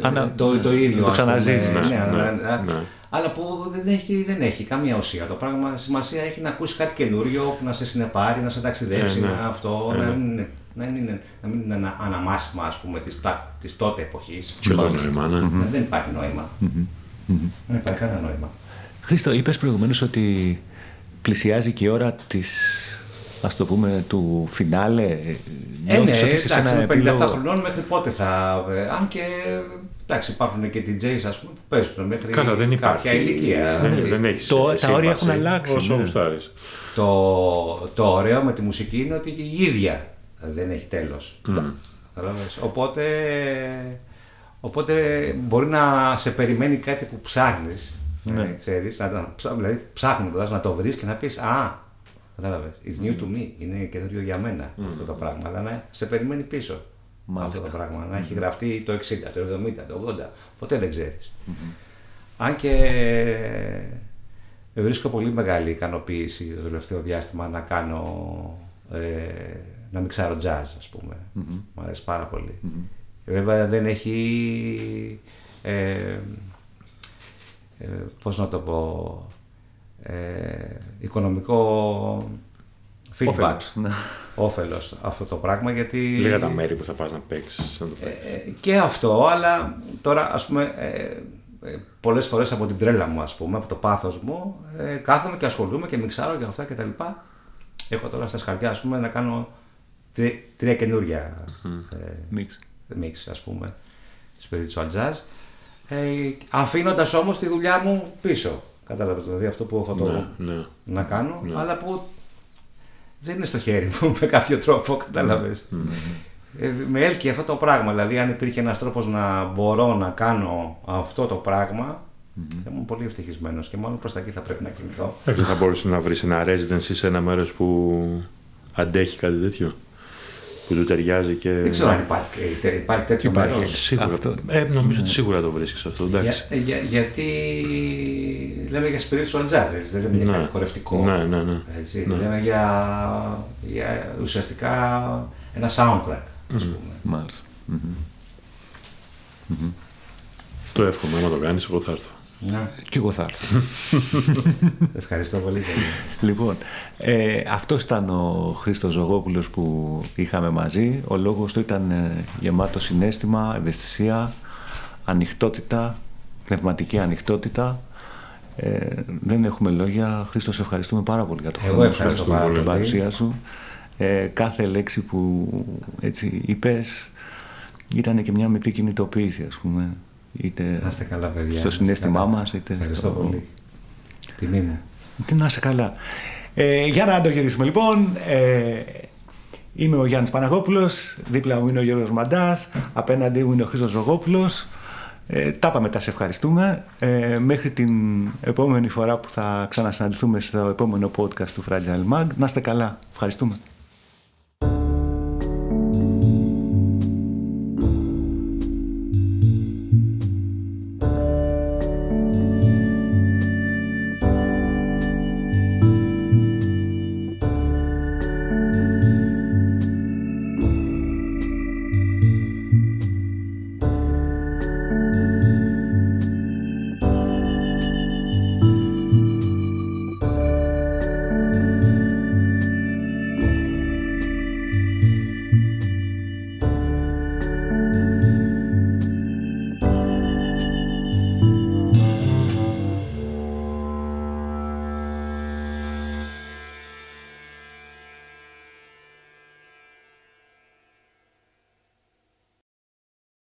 Ανα... το, το ίδιο. Το ξαναζήσεις. Ναι, ναι, ναι, ναι, αλλά που δεν έχει, δεν έχει καμία ουσία. Το πράγμα σημασία έχει να ακούσει κάτι καινούριο που να σε συνεπάρει, να σε ταξιδέψει, ναι, να αυτό, να μην να, είναι, να μην είναι ένα αναμάσιμα ας πούμε, της, της τότε εποχής. νόημα, ναι. Mm-hmm. Δεν υπάρχει νόημα. Mm-hmm. Δεν υπάρχει κανένα νόημα. Χρήστο, είπες προηγουμένως ότι πλησιάζει και η ώρα της ας το πούμε, του φινάλε. Ε, ναι, εντάξει, με 57 χρονών μέχρι πότε θα... Ε, αν και Εντάξει, υπάρχουν και DJs ας πούμε, που παίζουν μέχρι Καλά, δεν υπάρχει. κάποια ηλικία. Ναι, δηλαδή, δεν έχεις το, τα όρια έχουν αλλάξει. Όσο ναι. το, το ωραίο με τη μουσική είναι ότι η ίδια δεν έχει τέλος. Mm. Οπότε, οπότε μπορεί να σε περιμένει κάτι που ψάχνεις, ναι. ε, ξέρεις, να, δηλαδή ψάχνοντας να το βρεις και να πεις «Α, κατάλαβες, it's new to me, είναι καινούριο για μένα mm. αυτό το πράγμα, αλλά να σε περιμένει πίσω». Μάλιστα. Αυτό το πράγμα. Να έχει γραφτεί το 60, το 70, το 80. Ποτέ δεν ξέρεις. Mm-hmm. Αν και βρίσκω πολύ μεγάλη ικανοποίηση το τελευταίο διάστημα να κάνω ε, να μην ξέρω jazz, ας πούμε. Mm-hmm. Μου αρέσει πάρα πολύ. Mm-hmm. Βέβαια δεν έχει, ε, ε, πώς να το πω, ε, οικονομικό feedback. Όφελος, ναι. Όφελος αυτό το πράγμα γιατί... Λίγα τα μέρη που θα πας να παίξεις. Να το ε, ε, και αυτό, αλλά τώρα ας πούμε ε, ε, πολλές φορές από την τρέλα μου ας πούμε, από το πάθος μου, ε, κάθομαι και ασχολούμαι και μιξάρω και αυτά και τα λοιπά. Έχω τώρα στα σχαρτιά ας πούμε να κάνω τρία καινούργια mm-hmm. ε, mix. mix, ας πούμε, spiritual jazz, ε, αφήνοντας όμως τη δουλειά μου πίσω. Κατάλαβες δηλαδή αυτό που έχω το ναι, ναι. να κάνω, ναι. αλλά που δεν είναι στο χέρι μου με κάποιο τρόπο, κατάλαβες. Ε, με έλκει αυτό το πράγμα, δηλαδή αν υπήρχε ένας τρόπος να μπορώ να κάνω αυτό το πράγμα, Mm-hmm. Θα ήμουν πολύ ευτυχισμένος και μόνο προς τα εκεί θα πρέπει να κινηθώ. Δεν θα μπορούσε να βρεις ένα residency σε ένα μέρος που αντέχει κάτι τέτοιο. Που του ταιριάζει και. Δεν ξέρω αν υπάρχει, ε, υπάρχει τέτοιο Υπάρχει. μέρος. Σίγουρα. Αυτό. Ε, νομίζω ότι σίγουρα το βρίσκεις αυτό. Εντάξει. Για, για, γιατί λέμε για spiritual jazz, έτσι, δεν λέμε για Ναι. κάτι χορευτικό. Ναι, ναι, ναι. Έτσι, Ναι. Λέμε για, για ουσιαστικά ένα soundtrack, ας πούμε. Μάλιστα. Μμμ. Το εύχομαι, άμα το κάνεις, εγώ θα έρθω. Ναι. Και εγώ θα έρθω. Ευχαριστώ πολύ. Σαββίδη. λοιπόν, ε, αυτός ήταν ο Χρήστος Ζωγόπουλος που είχαμε μαζί. Ο λόγος του ήταν ε, γεμάτο συνέστημα, ευαισθησία, ανοιχτότητα, πνευματική ανοιχτότητα. Ε, δεν έχουμε λόγια. Χρήστος, σε ευχαριστούμε πάρα πολύ για το Εγώ χρόνο σου, ευχαριστώ για πάρα την πολύ. παρουσία σου. Ε, κάθε λέξη που έτσι είπες ήταν και μια μικρή κινητοποίηση, ας πούμε. Είτε Να είστε καλά, παιδιά. στο να είστε συνέστημά καλά. μας, είτε Ευχαριστώ στο... πολύ. Τιμή μου. Τι να είσαι καλά. Ε, για να το γυρίσουμε λοιπόν. Ε, είμαι ο Γιάννης Παναγόπουλος, δίπλα μου είναι ο Γιώργος Μαντάς, απέναντί μου είναι ο Χρήστος Ζωγόπουλος. Ε, τα είπαμε, τα σε ευχαριστούμε. Ε, μέχρι την επόμενη φορά που θα ξανασυναντηθούμε στο επόμενο podcast του Fragile Mag. Να είστε καλά. Ευχαριστούμε.